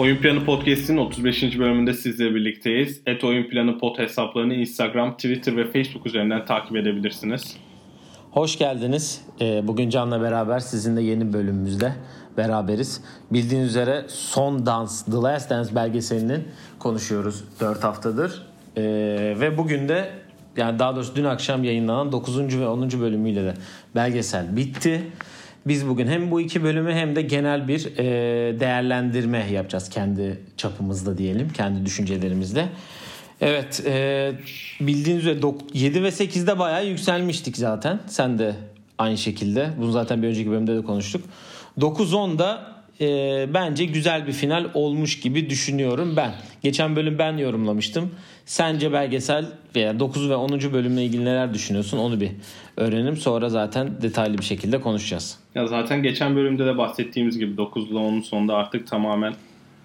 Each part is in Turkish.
Oyun Planı Podcast'in 35. bölümünde sizle birlikteyiz. Et Oyun Planı Pod hesaplarını Instagram, Twitter ve Facebook üzerinden takip edebilirsiniz. Hoş geldiniz. Ee, bugün Can'la beraber sizinle yeni bölümümüzde beraberiz. Bildiğiniz üzere Son Dans, The Last Dance belgeselinin konuşuyoruz 4 haftadır. Ee, ve bugün de yani daha doğrusu dün akşam yayınlanan 9. ve 10. bölümüyle de belgesel bitti. Biz bugün hem bu iki bölümü hem de genel bir e, değerlendirme yapacağız kendi çapımızda diyelim, kendi düşüncelerimizle. Evet, e, bildiğiniz üzere 7 ve 8'de bayağı yükselmiştik zaten. Sen de aynı şekilde. Bunu zaten bir önceki bölümde de konuştuk. 9-10'da e, bence güzel bir final olmuş gibi düşünüyorum ben. Geçen bölüm ben yorumlamıştım. Sence belgesel veya 9 ve 10. bölümle ilgili neler düşünüyorsun onu bir öğrenelim. Sonra zaten detaylı bir şekilde konuşacağız. Ya zaten geçen bölümde de bahsettiğimiz gibi 9 ile 10'un sonunda artık tamamen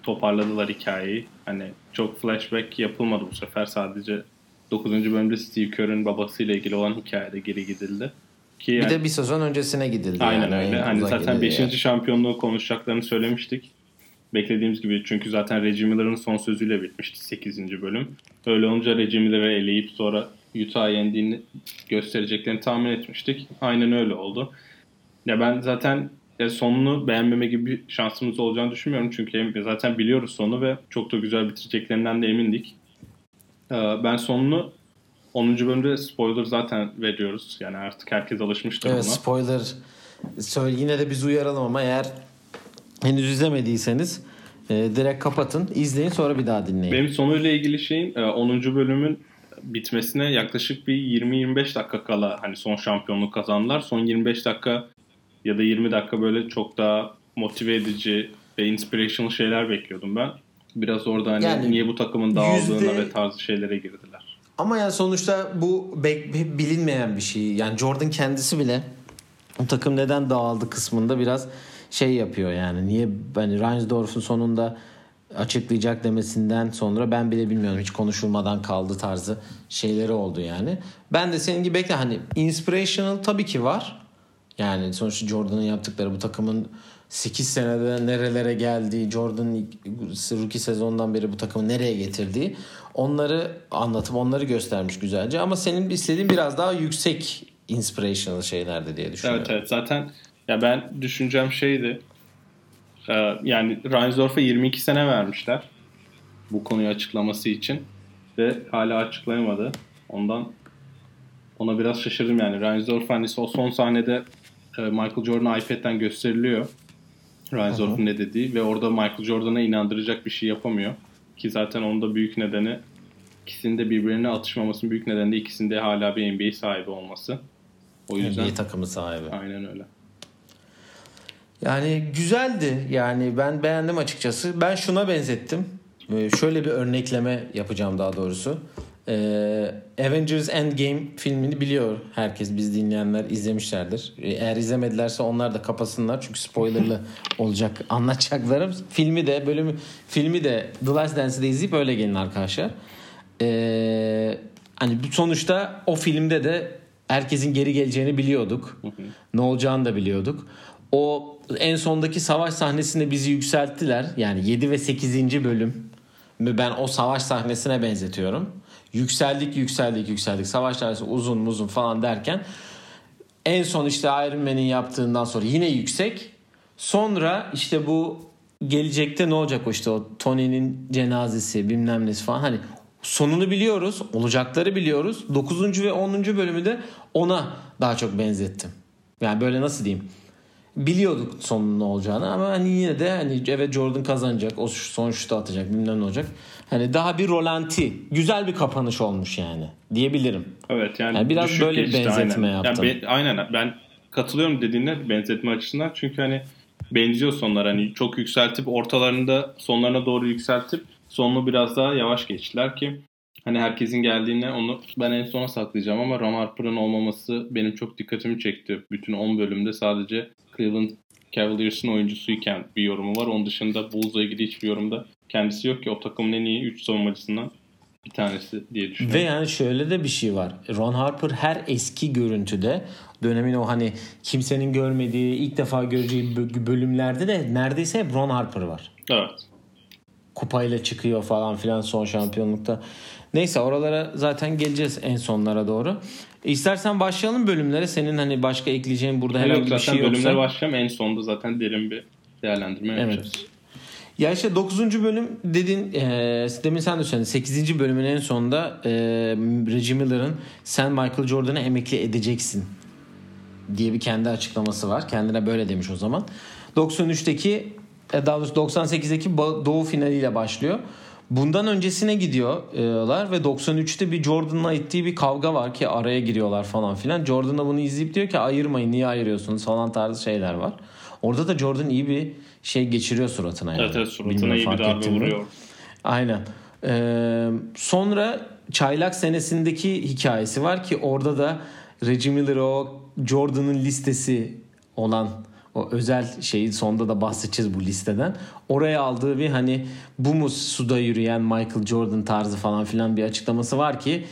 toparladılar hikayeyi. Hani çok flashback yapılmadı bu sefer. Sadece 9. bölümde Steve Kerr'ın babasıyla ilgili olan hikayede geri gidildi. Ki yani, bir de bir sezon öncesine gidildi. Aynen yani. öyle. Hani zaten 5. Yani. şampiyonluğu konuşacaklarını söylemiştik. Beklediğimiz gibi çünkü zaten Reggie Miller'ın son sözüyle bitmişti 8. bölüm. Öyle olunca Reggie Miller'ı eleyip sonra Utah'ı yendiğini göstereceklerini tahmin etmiştik. Aynen öyle oldu. Ya ben zaten sonunu beğenmeme gibi bir şansımız olacağını düşünmüyorum. Çünkü zaten biliyoruz sonu ve çok da güzel bitireceklerinden de emindik. Ben sonunu 10. bölümde spoiler zaten veriyoruz. Yani artık herkes alışmıştır evet, buna. spoiler söyle yine de biz uyaralım ama eğer henüz izlemediyseniz e, direkt kapatın, izleyin sonra bir daha dinleyin. Benim sonuyla ilgili şeyim 10. E, bölümün bitmesine yaklaşık bir 20-25 dakika kala hani son şampiyonluk kazandılar. Son 25 dakika ya da 20 dakika böyle çok daha motive edici ve inspirational şeyler bekliyordum ben. Biraz orada hani yani niye bu takımın dağıldığına yüzde... ve tarzı şeylere girdiler. Ama yani sonuçta bu bilinmeyen bir şey. Yani Jordan kendisi bile o takım neden dağıldı kısmında biraz şey yapıyor yani. Niye hani Reinsdorf'un sonunda açıklayacak demesinden sonra ben bile bilmiyorum hiç konuşulmadan kaldı tarzı şeyleri oldu yani. Ben de senin gibi bekle hani inspirational tabii ki var. Yani sonuçta Jordan'ın yaptıkları bu takımın 8 senede nerelere geldiği, Jordan rookie sezondan beri bu takımı nereye getirdiği onları anlatıp onları göstermiş güzelce. Ama senin istediğin biraz daha yüksek inspirational şeylerdi diye düşünüyorum. Evet evet zaten ya ben düşüneceğim şeydi ee, yani Reinsdorf'a 22 sene vermişler bu konuyu açıklaması için ve hala açıklayamadı. Ondan ona biraz şaşırdım yani. Reinsdorf hani o son sahnede e, Michael Jordan iPad'den gösteriliyor. Reinsdorf'un ne dediği ve orada Michael Jordan'a inandıracak bir şey yapamıyor. Ki zaten onda büyük nedeni ikisinin de birbirine atışmamasının büyük nedeni de ikisinde hala bir NBA sahibi olması. O yüzden NBA takımı sahibi. Aynen öyle. Yani güzeldi. Yani ben beğendim açıkçası. Ben şuna benzettim. Ee, şöyle bir örnekleme yapacağım daha doğrusu. Ee, Avengers Endgame filmini biliyor herkes biz dinleyenler izlemişlerdir. Ee, eğer izlemedilerse onlar da kapasınlar çünkü spoilerlı olacak anlatacaklarım. Filmi de bölümü filmi de The Last Dance'i de izleyip öyle gelin arkadaşlar. Ee, hani sonuçta o filmde de herkesin geri geleceğini biliyorduk. ne olacağını da biliyorduk. O en sondaki savaş sahnesinde bizi yükselttiler. Yani 7 ve 8. bölüm ben o savaş sahnesine benzetiyorum. Yükseldik yükseldik yükseldik. Savaş sahnesi uzun uzun falan derken en son işte Iron Man'in yaptığından sonra yine yüksek. Sonra işte bu gelecekte ne olacak o işte o Tony'nin cenazesi bilmem nesi falan hani sonunu biliyoruz olacakları biliyoruz 9. ve 10. bölümü de ona daha çok benzettim. Yani böyle nasıl diyeyim biliyorduk sonunun ne olacağını ama hani yine de hani evet Jordan kazanacak o son şutu atacak bilmem ne olacak. Hani daha bir rolanti güzel bir kapanış olmuş yani diyebilirim. Evet yani, yani biraz böyle bir benzetme aynen. yaptım. Yani ben, aynen ben katılıyorum dediğine benzetme açısından çünkü hani benziyor sonlar hani çok yükseltip ortalarında sonlarına doğru yükseltip sonunu biraz daha yavaş geçtiler ki hani herkesin geldiğine onu ben en sona saklayacağım ama Ron Harper'ın olmaması benim çok dikkatimi çekti. Bütün 10 bölümde sadece Cleveland Cavaliers'ın oyuncusuyken bir yorumu var. Onun dışında Bulls'la ilgili hiçbir yorumda kendisi yok ki o takımın en iyi 3 savunmacısından bir tanesi diye düşünüyorum. Ve yani şöyle de bir şey var. Ron Harper her eski görüntüde dönemin o hani kimsenin görmediği ilk defa göreceği bölümlerde de neredeyse hep Ron Harper var. Evet. kupayla çıkıyor falan filan son şampiyonlukta. Neyse oralara zaten geleceğiz en sonlara doğru. İstersen başlayalım bölümlere. Senin hani başka ekleyeceğin burada herhangi Yok, bir şey yoksa. bölümlere başlayalım. En sonunda zaten derin bir değerlendirme yapacağız. Ya işte 9. bölüm dedin e, demin sen de söyledin 8. bölümün en sonunda e, Reggie Miller'ın sen Michael Jordan'ı emekli edeceksin diye bir kendi açıklaması var. Kendine böyle demiş o zaman. 93'teki e, daha doğrusu 98'deki ba- doğu finaliyle başlıyor. Bundan öncesine gidiyorlar ve 93'te bir Jordan'la ettiği bir kavga var ki araya giriyorlar falan filan. Jordan da bunu izleyip diyor ki ayırmayın niye ayırıyorsunuz falan tarzı şeyler var. Orada da Jordan iyi bir şey geçiriyor suratına yani. Evet evet suratına Bilmiyorum iyi bir darbe mi? vuruyor. Aynen. Ee, sonra çaylak senesindeki hikayesi var ki orada da Reggie Miller o Jordan'ın listesi olan o özel şeyi sonda da bahsedeceğiz bu listeden. Oraya aldığı bir hani bu mu suda yürüyen Michael Jordan tarzı falan filan bir açıklaması var ki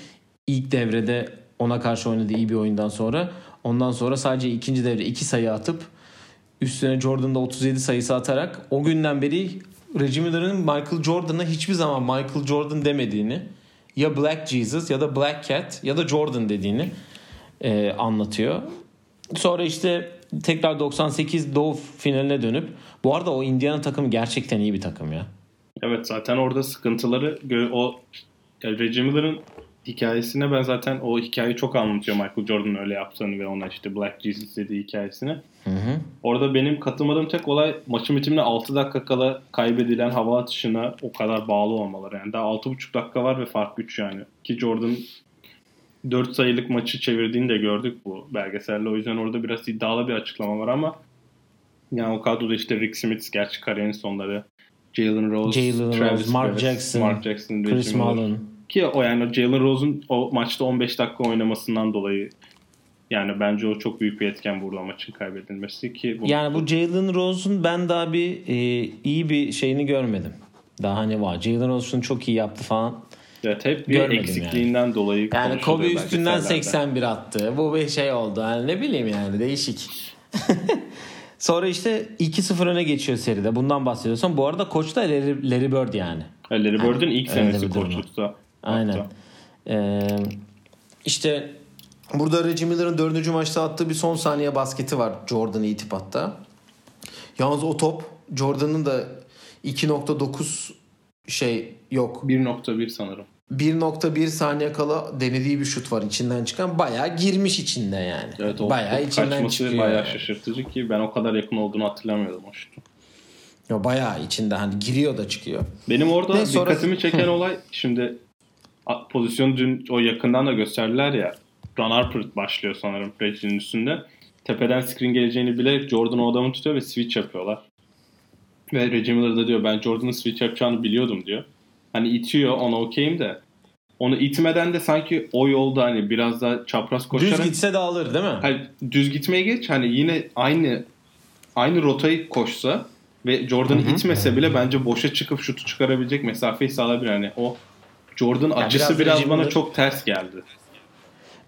ilk devrede ona karşı oynadığı iyi bir oyundan sonra ondan sonra sadece ikinci devre iki sayı atıp üstüne Jordan'da 37 sayısı atarak o günden beri Reggie Miller'ın Michael Jordan'a hiçbir zaman Michael Jordan demediğini ya Black Jesus ya da Black Cat ya da Jordan dediğini e, anlatıyor. Sonra işte tekrar 98 Doğu finaline dönüp bu arada o Indiana takımı gerçekten iyi bir takım ya. Evet zaten orada sıkıntıları o yani Reggie Miller'ın hikayesine ben zaten o hikayeyi çok anlatıyor Michael Jordan'ın öyle yaptığını ve ona işte Black Jesus dediği hikayesini. Hı hı. Orada benim katılmadığım tek olay maçın bitimine 6 dakika kala kaybedilen hava atışına o kadar bağlı olmaları. Yani daha 6,5 dakika var ve fark 3 yani. Ki Jordan 4 sayılık maçı çevirdiğini de gördük bu belgeselde. O yüzden orada biraz iddialı bir açıklama var ama yani o kadroda işte Rick Smith gerçi kariyerin sonları. Jalen Rose, Jalen Travis Rose, Mark Barrett, Jackson, Mark Jackson, Chris. Mullin. Ki o yani Jalen Rose'un o maçta 15 dakika oynamasından dolayı yani bence o çok büyük bir etken burada maçın kaybedilmesi ki bu Yani bu Jalen Rose'un ben daha bir e, iyi bir şeyini görmedim. Daha hani var. Jalen Rose şunu çok iyi yaptı falan. Evet, hep bir görmedim eksikliğinden dolayı Yani Kobe üstünden belgesellerde. 81 attı. Bu bir şey oldu. Yani ne bileyim yani değişik. Sonra işte 2-0 öne geçiyor seride. Bundan bahsediyorsan. Bu arada koç da Larry, Larry Bird yani. Larry Bird'ün ilk öyle senesi koçlukta. Aynen. Ee, işte burada Reggie Miller'ın dördüncü maçta attığı bir son saniye basketi var Jordan'ı itip hatta. Yalnız o top Jordan'ın da 2.9 şey yok 1.1 sanırım. 1.1 saniye kala denediği bir şut var içinden çıkan. Bayağı girmiş içinde yani. Evet o bayağı top içinden çıkıyor. bayağı yani. şaşırtıcı ki ben o kadar yakın olduğunu hatırlamıyordum o şutun. Ya bayağı içinde hani giriyor da çıkıyor. Benim orada Ne, sonra- dikkatimi çeken olay şimdi pozisyonu dün o yakından da gösterdiler ya. Ron Harper başlıyor sanırım Reggie'nin üstünde. Tepeden screen geleceğini bilerek Jordan o adamı tutuyor ve switch yapıyorlar. Ve Reggie Miller da diyor ben Jordan'ın switch yapacağını biliyordum diyor. Hani itiyor ona okeyim de onu itmeden de sanki o yolda hani biraz daha çapraz koşarak Düz gitse de alır değil mi? Hayır, düz gitmeye geç hani yine aynı aynı rotayı koşsa ve Jordan'ı itmese bile bence boşa çıkıp şutu çıkarabilecek mesafeyi sağlayabilir. Yani o Jordan acısı biraz biraz, bana çok ters geldi.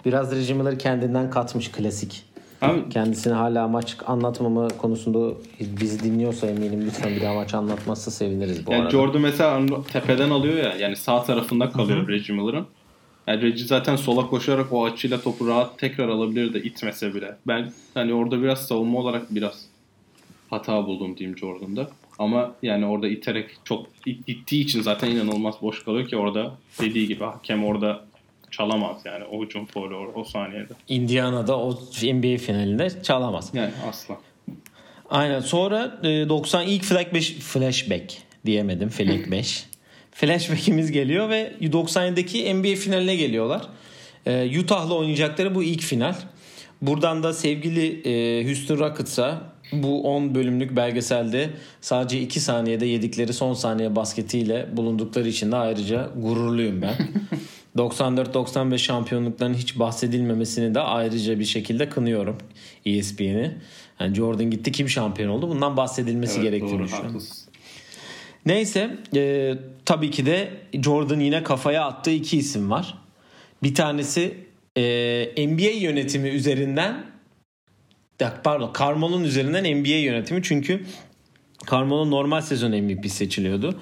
Biraz Reggie Miller kendinden katmış klasik. Abi, Kendisini hala maç anlatmama konusunda bizi dinliyorsa eminim lütfen bir daha maç anlatmazsa seviniriz bu yani arada. Jordan mesela tepeden alıyor ya yani sağ tarafında kalıyor Reggie Miller'ın. Yani Reggie zaten sola koşarak o açıyla topu rahat tekrar alabilir de itmese bile. Ben hani orada biraz savunma olarak biraz hata buldum diyeyim Jordan'da. Ama yani orada iterek çok it- ittiği için zaten inanılmaz boş kalıyor ki orada dediği gibi hakem orada çalamaz yani o hücum faulü o, o saniyede. Indiana'da o NBA finalinde çalamaz. Yani asla. Aynen. Sonra e, 90 ilk flash beş- flashback diyemedim. Flash 5. Flashback'imiz geliyor ve 97'deki NBA finaline geliyorlar. E, Utah'la oynayacakları bu ilk final. Buradan da sevgili e, Houston Rockets'a bu 10 bölümlük belgeselde sadece 2 saniyede yedikleri son saniye basketiyle bulundukları için de ayrıca gururluyum ben. 94-95 şampiyonlukların hiç bahsedilmemesini de ayrıca bir şekilde kınıyorum ESPN'i. Yani Jordan gitti kim şampiyon oldu? Bundan bahsedilmesi Evet, gerektiğini doğru, düşünüyorum. haklısın. Neyse e, tabii ki de Jordan yine kafaya attığı iki isim var. Bir tanesi e, NBA yönetimi üzerinden pardon Carmelo'nun üzerinden NBA yönetimi çünkü Carmelo normal sezon MVP seçiliyordu.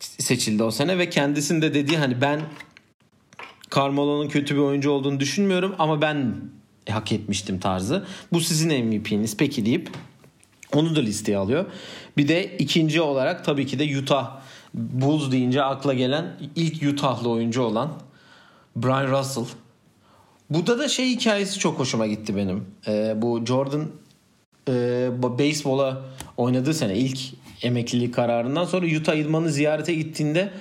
seçildi o sene ve kendisinde dediği hani ben Carmelo'nun kötü bir oyuncu olduğunu düşünmüyorum ama ben hak etmiştim tarzı. Bu sizin MVP'niz peki deyip onu da listeye alıyor. Bir de ikinci olarak tabii ki de Utah Bulls deyince akla gelen ilk Utah'lı oyuncu olan Brian Russell. Burada da şey hikayesi çok hoşuma gitti benim. Ee, bu Jordan e, beyzbola oynadığı sene ilk emeklilik kararından sonra Utah idmanı ziyarete gittiğinde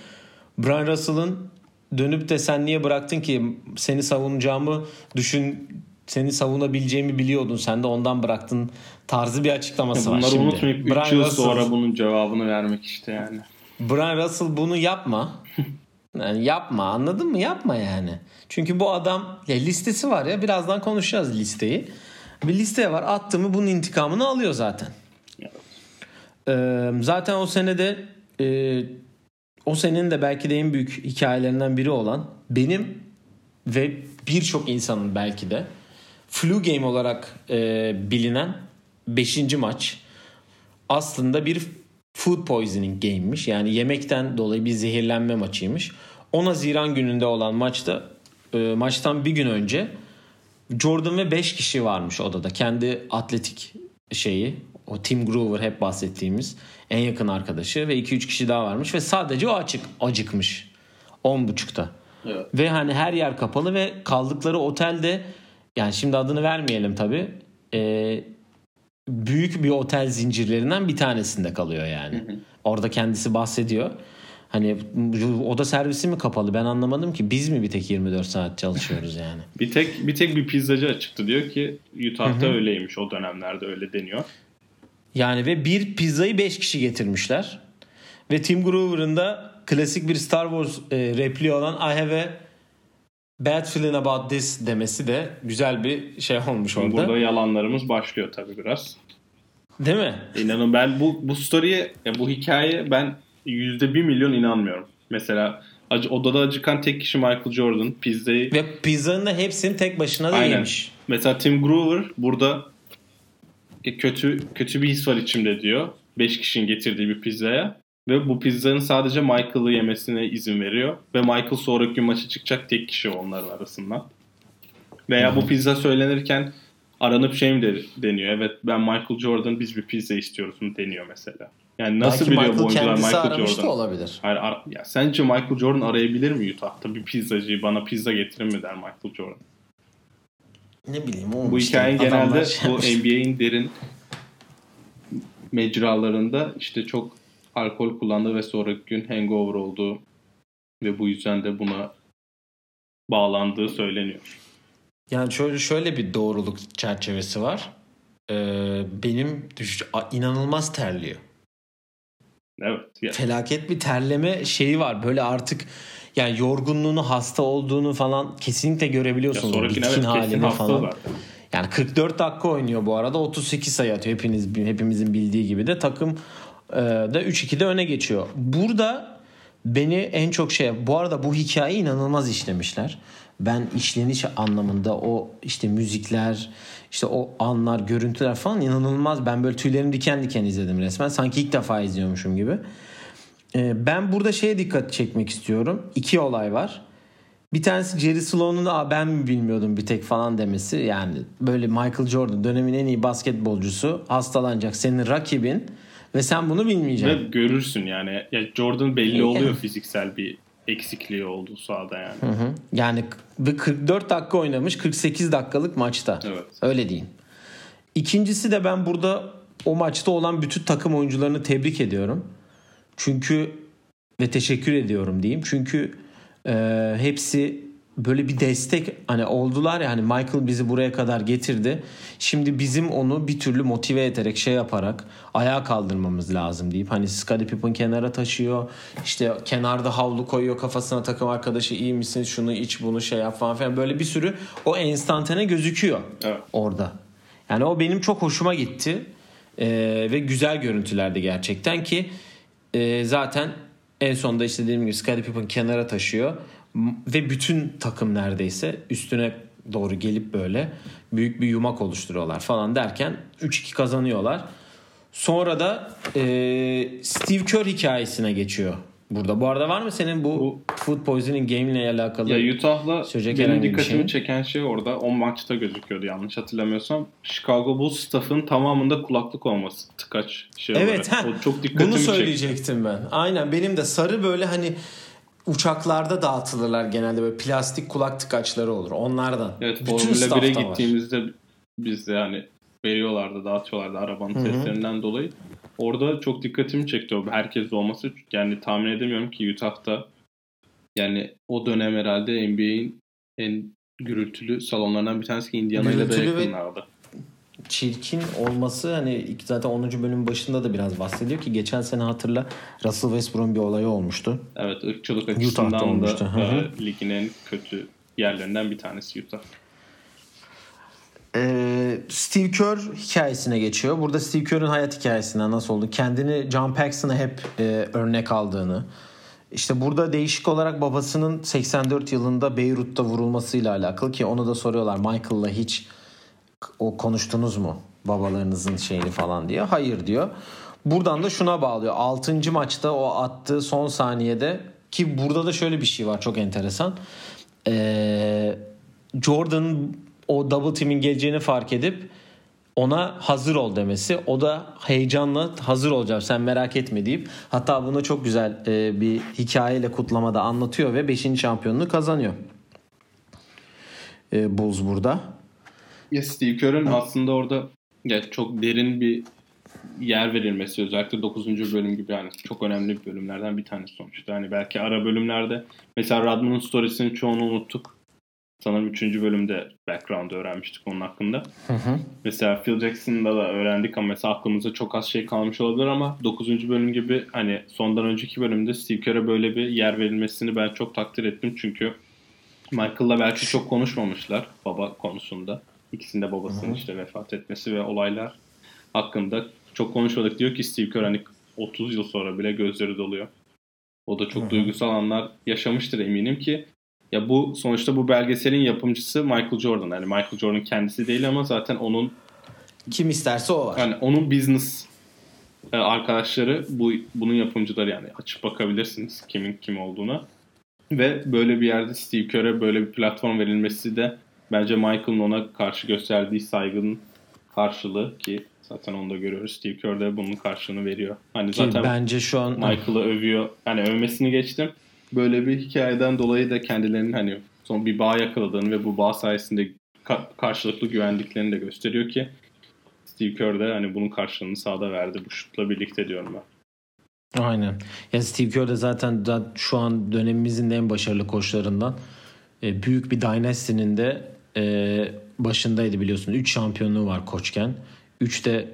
Brian Russell'ın dönüp de sen niye bıraktın ki seni savunacağımı düşün seni savunabileceğimi biliyordun sen de ondan bıraktın tarzı bir açıklaması Bunları var şimdi. unutmayıp 3 Brian yıl Russell- sonra bunun cevabını vermek işte yani. Brian Russell bunu yapma. Yani yapma anladın mı? Yapma yani. Çünkü bu adam ya listesi var ya birazdan konuşacağız listeyi. Bir liste var attı mı bunun intikamını alıyor zaten. Evet. Ee, zaten o senede e, o senenin de belki de en büyük hikayelerinden biri olan benim ve birçok insanın belki de flu game olarak e, bilinen 5. maç aslında bir food poisoning game'miş. Yani yemekten dolayı bir zehirlenme maçıymış. 10 Haziran gününde olan maçta e, maçtan bir gün önce Jordan ve 5 kişi varmış odada. Kendi atletik şeyi o Tim Grover hep bahsettiğimiz en yakın arkadaşı ve 2-3 kişi daha varmış ve sadece o açık acıkmış 10.30'da. Evet. Ve hani her yer kapalı ve kaldıkları otelde yani şimdi adını vermeyelim tabi büyük bir otel zincirlerinden bir tanesinde kalıyor yani. Orada kendisi bahsediyor. Hani oda servisi mi kapalı ben anlamadım ki biz mi bir tek 24 saat çalışıyoruz yani. Bir tek bir tek bir pizzacı açıktı diyor ki Utah'ta öyleymiş o dönemlerde öyle deniyor. Yani ve bir pizzayı 5 kişi getirmişler. Ve Tim Grover'ın da klasik bir Star Wars e, repliği olan I have a bad feeling about this demesi de güzel bir şey olmuş Şimdi orada. burada yalanlarımız başlıyor tabii biraz. Değil mi? İnanın ben bu bu story'e bu hikaye ben yüzde bir milyon inanmıyorum. Mesela acı, odada acıkan tek kişi Michael Jordan. Pizzayı Ve pizzanın da hepsini tek başına da Aynen. yemiş. Mesela Tim Grover burada kötü kötü bir his var içimde diyor. 5 kişinin getirdiği bir pizzaya. Ve bu pizzanın sadece Michael'ı yemesine izin veriyor. Ve Michael sonraki gün maça çıkacak tek kişi onların arasından. Veya bu pizza söylenirken aranıp şey mi de- deniyor? Evet ben Michael Jordan biz bir pizza istiyoruz mu deniyor mesela. Yani nasıl Belki biliyor Michael bu oyuncular Michael Jordan? da olabilir. Hayır, ara- ya sence Michael Jordan arayabilir mi Utah'ta bir pizzacıyı bana pizza getirin mi der Michael Jordan? Ne bileyim oğlum Bu adamlar genelde şey bu. NBA'in derin mecralarında işte çok alkol kullandığı ve sonraki gün hangover olduğu ve bu yüzden de buna bağlandığı söyleniyor. Yani şöyle şöyle bir doğruluk çerçevesi var. Ee, benim düş inanılmaz terliyor. Evet. Ya, Felaket bir terleme şeyi var. Böyle artık yani yorgunluğunu, hasta olduğunu falan kesinlikle ya görebiliyorsunuz. sonraki Bitkin evet halini falan. Yani 44 dakika oynuyor bu arada. 38 sayı atıyor. Hepiniz hepimizin bildiği gibi de takım e, da 3-2'de öne geçiyor. Burada beni en çok şey bu arada bu hikayeyi inanılmaz işlemişler. Ben işleniş anlamında o işte müzikler, işte o anlar, görüntüler falan inanılmaz. Ben böyle tüylerim diken diken izledim resmen. Sanki ilk defa izliyormuşum gibi. E, ben burada şeye dikkat çekmek istiyorum. İki olay var. Bir tanesi Jerry Sloan'un Aa, ben mi bilmiyordum bir tek falan demesi. Yani böyle Michael Jordan dönemin en iyi basketbolcusu hastalanacak senin rakibin ve sen bunu Ve bilmeyeceksin. görürsün yani. Ya Jordan belli İyi. oluyor fiziksel bir eksikliği olduğu sahada yani. Hı hı. Yani ve 44 dakika oynamış 48 dakikalık maçta. Evet. Öyle diyeyim. İkincisi de ben burada o maçta olan bütün takım oyuncularını tebrik ediyorum. Çünkü ve teşekkür ediyorum diyeyim. Çünkü e, hepsi böyle bir destek hani oldular ya hani Michael bizi buraya kadar getirdi. Şimdi bizim onu bir türlü motive ederek şey yaparak ayağa kaldırmamız lazım deyip hani Scottie Pippen kenara taşıyor. işte kenarda havlu koyuyor kafasına takım arkadaşı iyi misin şunu iç bunu şey yap falan filan böyle bir sürü o enstantane gözüküyor Evet. orada. Yani o benim çok hoşuma gitti. Ee, ve güzel görüntülerdi gerçekten ki e, zaten en sonunda işte dediğim gibi Scottie Pippen kenara taşıyor ve bütün takım neredeyse üstüne doğru gelip böyle büyük bir yumak oluşturuyorlar falan derken 3-2 kazanıyorlar. Sonra da e, Steve Kerr hikayesine geçiyor burada. Bu arada var mı senin bu, Bu- food poisoning game ile alakalı? Ya Utah'la benim dikkatimi şeyin? çeken şey orada o maçta gözüküyordu yanlış hatırlamıyorsam. Chicago Bulls staff'ın tamamında kulaklık olması tıkaç şey Evet, olarak. O çok dikkatimi Bunu çekti. söyleyecektim ben. Aynen benim de sarı böyle hani uçaklarda dağıtılırlar genelde böyle plastik kulak tıkaçları olur. Onlardan. Evet Bütün Formula 1'e staff'ta var. gittiğimizde biz de yani veriyorlardı dağıtıyorlardı arabanın Hı hı. seslerinden dolayı. Orada çok dikkatimi çekti o herkes olması. Yani tahmin edemiyorum ki Utah'ta yani o dönem herhalde NBA'in en gürültülü salonlarından bir tanesi ki Indiana ile de yakınlarda. çirkin olması hani zaten 10. bölümün başında da biraz bahsediyor ki geçen sene hatırla Russell Westbrook'un bir olayı olmuştu. Evet ırkçılık açısından da olmuştu. E, ligin en kötü yerlerinden bir tanesi Utah. Ee, Steve Kerr hikayesine geçiyor. Burada Steve Kerr'ün hayat hikayesinden nasıl oldu? Kendini John Paxson'a hep e, örnek aldığını. İşte burada değişik olarak babasının 84 yılında Beyrut'ta vurulmasıyla alakalı ki onu da soruyorlar Michael'la hiç o konuştunuz mu babalarınızın şeyini falan diye. Hayır diyor. Buradan da şuna bağlıyor. 6. maçta o attığı son saniyede ki burada da şöyle bir şey var çok enteresan. Ee, Jordan o double team'in geleceğini fark edip ona hazır ol demesi. O da heyecanla hazır olacağım sen merak etme deyip hatta bunu çok güzel e, bir hikayeyle kutlamada anlatıyor ve 5. şampiyonluğu kazanıyor. E, Bulls burada. Ya Steve Kerr'ün aslında orada ya çok derin bir yer verilmesi özellikle 9. bölüm gibi yani çok önemli bir bölümlerden bir tanesi sonuçta. Hani belki ara bölümlerde mesela Radman'ın storiesinin çoğunu unuttuk. Sanırım 3. bölümde background öğrenmiştik onun hakkında. Mesela Phil Jackson'da da öğrendik ama mesela aklımızda çok az şey kalmış olabilir ama 9. bölüm gibi hani sondan önceki bölümde Steve Kerr'e böyle bir yer verilmesini ben çok takdir ettim çünkü Michael'la belki çok konuşmamışlar baba konusunda. İkisinde babasının işte vefat etmesi ve olaylar hakkında çok konuşmadık. Diyor ki Steve Kerr hani 30 yıl sonra bile gözleri doluyor. O da çok duygusal anlar yaşamıştır eminim ki. Ya bu sonuçta bu belgeselin yapımcısı Michael Jordan. Yani Michael Jordan kendisi değil ama zaten onun Kim isterse o var. yani onun business e, arkadaşları bu bunun yapımcıları yani açıp bakabilirsiniz kimin kim olduğuna. Ve böyle bir yerde Steve Kerr'e böyle bir platform verilmesi de bence Michael'ın ona karşı gösterdiği saygının karşılığı ki zaten onu da görüyoruz. Steve Kerr de bunun karşılığını veriyor. Hani Ki zaten bence şu an Michael'ı övüyor. Yani övmesini geçtim. Böyle bir hikayeden dolayı da kendilerinin hani son bir bağ yakaladığını ve bu bağ sayesinde ka- karşılıklı güvendiklerini de gösteriyor ki Steve Kerr de hani bunun karşılığını sahada verdi bu şutla birlikte diyorum ben. Aynen. Ya Steve Kerr de zaten şu an dönemimizin en başarılı koçlarından. E, büyük bir dynasty'nin de e, başındaydı biliyorsun. 3 şampiyonluğu var koçken. 3 de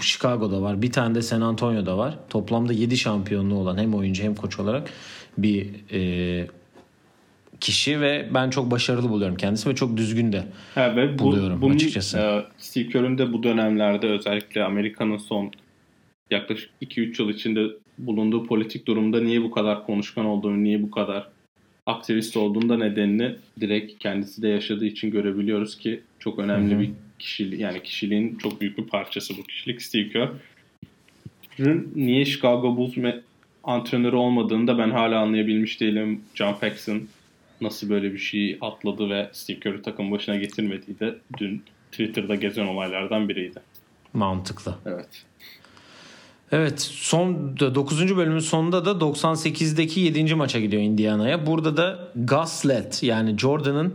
Chicago'da var. Bir tane de San Antonio'da var. Toplamda 7 şampiyonluğu olan hem oyuncu hem koç olarak bir e, kişi ve ben çok başarılı buluyorum kendisi ve çok düzgün de. Ha, ve bu, Buluyorum bunun, açıkçası. e, Steve Kerr'ün de bu dönemlerde özellikle Amerika'nın son yaklaşık 2-3 yıl içinde bulunduğu politik durumda niye bu kadar konuşkan olduğunu, niye bu kadar aktivist olduğunda nedenini direkt kendisi de yaşadığı için görebiliyoruz ki çok önemli Hı hı. bir kişiliği yani kişiliğin çok büyük bir parçası bu kişilik Steve Kerr'ün niye Chicago Bulls antrenörü olmadığını da ben hala anlayabilmiş değilim. John Paxson nasıl böyle bir şey atladı ve Steve Kerr'ü takım başına getirmediği de dün Twitter'da gezen olaylardan biriydi. Mantıklı. Evet. Evet son 9. bölümün sonunda da 98'deki 7. maça gidiyor Indiana'ya. Burada da Gaslet yani Jordan'ın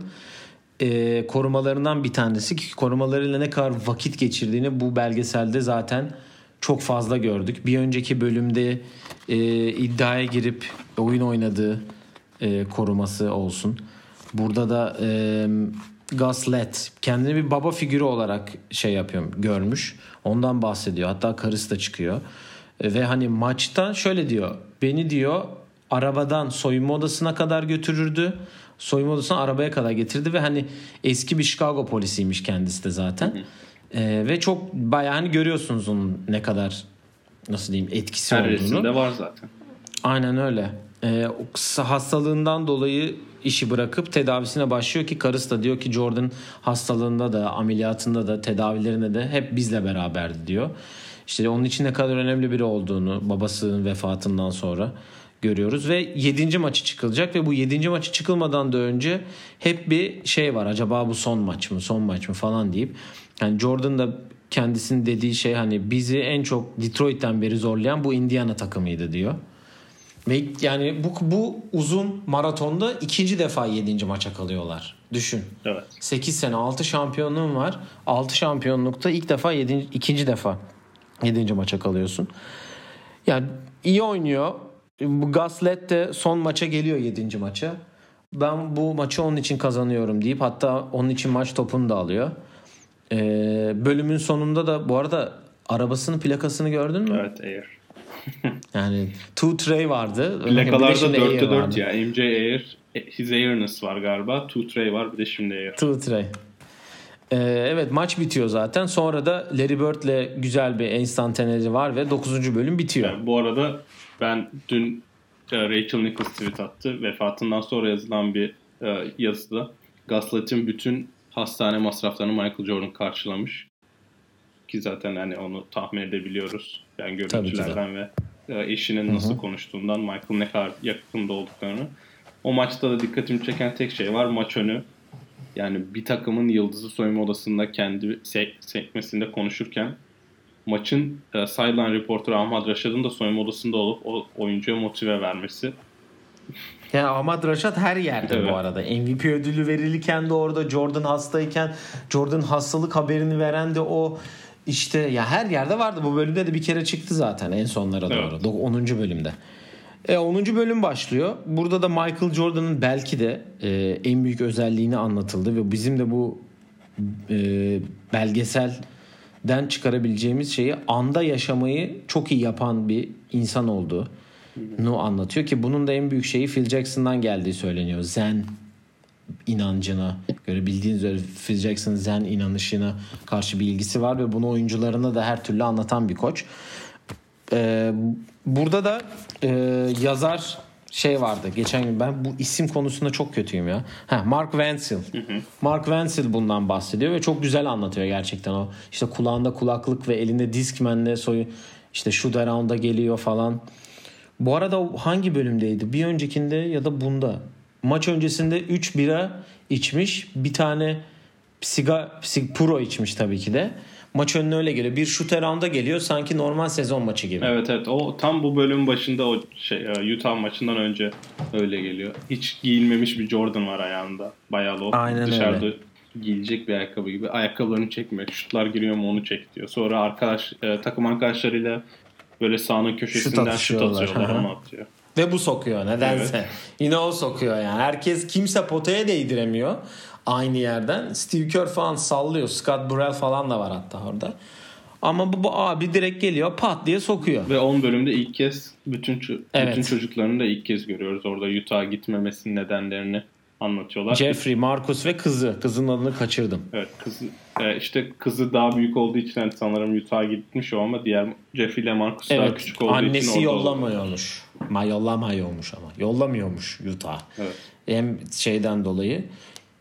e, korumalarından bir tanesi ki korumalarıyla ne kadar vakit geçirdiğini bu belgeselde zaten çok fazla gördük. Bir önceki bölümde e, iddiaya girip oyun oynadığı e, koruması olsun. Burada da e, Gaslet kendini bir baba figürü olarak şey yapıyorum görmüş. Ondan bahsediyor. Hatta karısı da çıkıyor. E, ve hani maçta şöyle diyor. Beni diyor arabadan soyunma odasına kadar götürürdü. Soyunma odasına arabaya kadar getirdi ve hani eski bir Chicago polisiymiş kendisi de zaten. E, ve çok bayağı hani görüyorsunuz onun ne kadar nasıl diyeyim etkisi Her olduğunu. resimde var zaten. Aynen öyle. O kısa hastalığından dolayı işi bırakıp tedavisine başlıyor ki karısı da diyor ki Jordan hastalığında da ameliyatında da tedavilerinde de hep bizle beraberdi diyor. İşte onun için ne kadar önemli biri olduğunu babasının vefatından sonra görüyoruz ve 7. maçı çıkılacak ve bu 7. maçı çıkılmadan da önce hep bir şey var. Acaba bu son maç mı? Son maç mı falan deyip yani Jordan da kendisinin dediği şey hani bizi en çok Detroit'ten beri zorlayan bu Indiana takımıydı diyor. Ve yani bu, bu uzun maratonda ikinci defa 7. maça kalıyorlar. Düşün. Evet. 8 sene 6 şampiyonluğun var. 6 şampiyonlukta ilk defa 7. ikinci defa 7. maça kalıyorsun. Yani iyi oynuyor. Bu Gaslet de son maça geliyor 7. maça. Ben bu maçı onun için kazanıyorum deyip hatta onun için maç topunu da alıyor. Ee, bölümün sonunda da bu arada arabasının plakasını gördün mü? Evet Air. Yani Two Tray vardı. De Plakalarda şimdi 4'te Air 4 vardı. ya. MJ Air, His Airness var galiba. Two Tray var bir de şimdi Air. Two Tray. Ee, evet maç bitiyor zaten. Sonra da Larry Bird'le güzel bir enstantaneli var ve 9. bölüm bitiyor. Yani bu arada ben dün e, Rachel Nichols tweet attı. Vefatından sonra yazılan bir e, yazıda Gaslight'in bütün hastane masraflarını Michael Jordan karşılamış. Ki zaten hani onu tahmin edebiliyoruz. Yani görüntülerden ve e, eşinin nasıl konuştuğundan Michael ne kadar yakında olduklarını. O maçta da dikkatimi çeken tek şey var. Maç önü yani bir takımın yıldızı soyunma odasında kendi sek- sekmesinde konuşurken maçın e, sideline reporter Ahmad Raşad'ın da soyunma odasında olup o oyuncuya motive vermesi. Yani Ahmad Raşat her yerde Evet. bu arada. MVP ödülü verilirken de orada Jordan hastayken Jordan hastalık haberini veren de o işte ya her yerde vardı. Bu bölümde de bir kere çıktı zaten en sonlara doğru. Evet. Do- 10. bölümde. E, 10. bölüm başlıyor. Burada da Michael Jordan'ın belki de e, en büyük özelliğini anlatıldı ve bizim de bu e, belgeselden çıkarabileceğimiz şeyi anda yaşamayı çok iyi yapan bir insan olduğunu anlatıyor ki bunun da en büyük şeyi Phil Jackson'dan geldiği söyleniyor. Zen inancına göre bildiğiniz üzere Phil Jackson zen inanışına karşı bir ilgisi var ve bunu oyuncularına da her türlü anlatan bir koç. Ee, burada da e, yazar şey vardı. Geçen gün ben bu isim konusunda çok kötüyüm ya. Ha, Mark Vancil. Mark Vancil bundan bahsediyor ve çok güzel anlatıyor gerçekten o. İşte kulağında kulaklık ve elinde Discman'le soyu işte shoot around'a geliyor falan. Bu arada hangi bölümdeydi? Bir öncekinde ya da bunda. Maç öncesinde 3 bira içmiş. Bir tane siga, sig- pro içmiş tabii ki de. Maç önüne öyle geliyor. Bir shoot around'a geliyor sanki normal sezon maçı gibi. Evet evet o tam bu bölümün başında o şey e, Utah maçından önce öyle geliyor. Hiç giyilmemiş bir Jordan var ayağında. Bayağı o Aynen dışarıda öyle. giyilecek bir ayakkabı gibi. Ayakkabılarını çekmiyor. Şutlar giriyor mu onu çek diyor. Sonra arkadaş e, takım arkadaşlarıyla böyle sahanın köşesinden şut atışıyorlar. atıyorlar. Onu atıyor. Ve bu sokuyor nedense. Yine o sokuyor yani. Herkes kimse potaya değdiremiyor aynı yerden. Steve Kerr falan sallıyor. Scott Burrell falan da var hatta orada. Ama bu, bu abi direkt geliyor pat diye sokuyor. Ve 10 bölümde ilk kez bütün Evet. bütün çocuklarını da ilk kez görüyoruz. Orada Utah'a gitmemesinin nedenlerini anlatıyorlar. Jeffrey, Marcus ve kızı. Kızın adını kaçırdım. Evet kızı e, işte kızı daha büyük olduğu için hani sanırım Utah'a gitmiş o ama diğer Jeffrey ile Marcus daha Evet. küçük olduğu için Annesi orada oldu. yollamıyormuş. Ma yollamıyormuş ama. Yollamıyormuş Utah. Evet. Hem şeyden dolayı.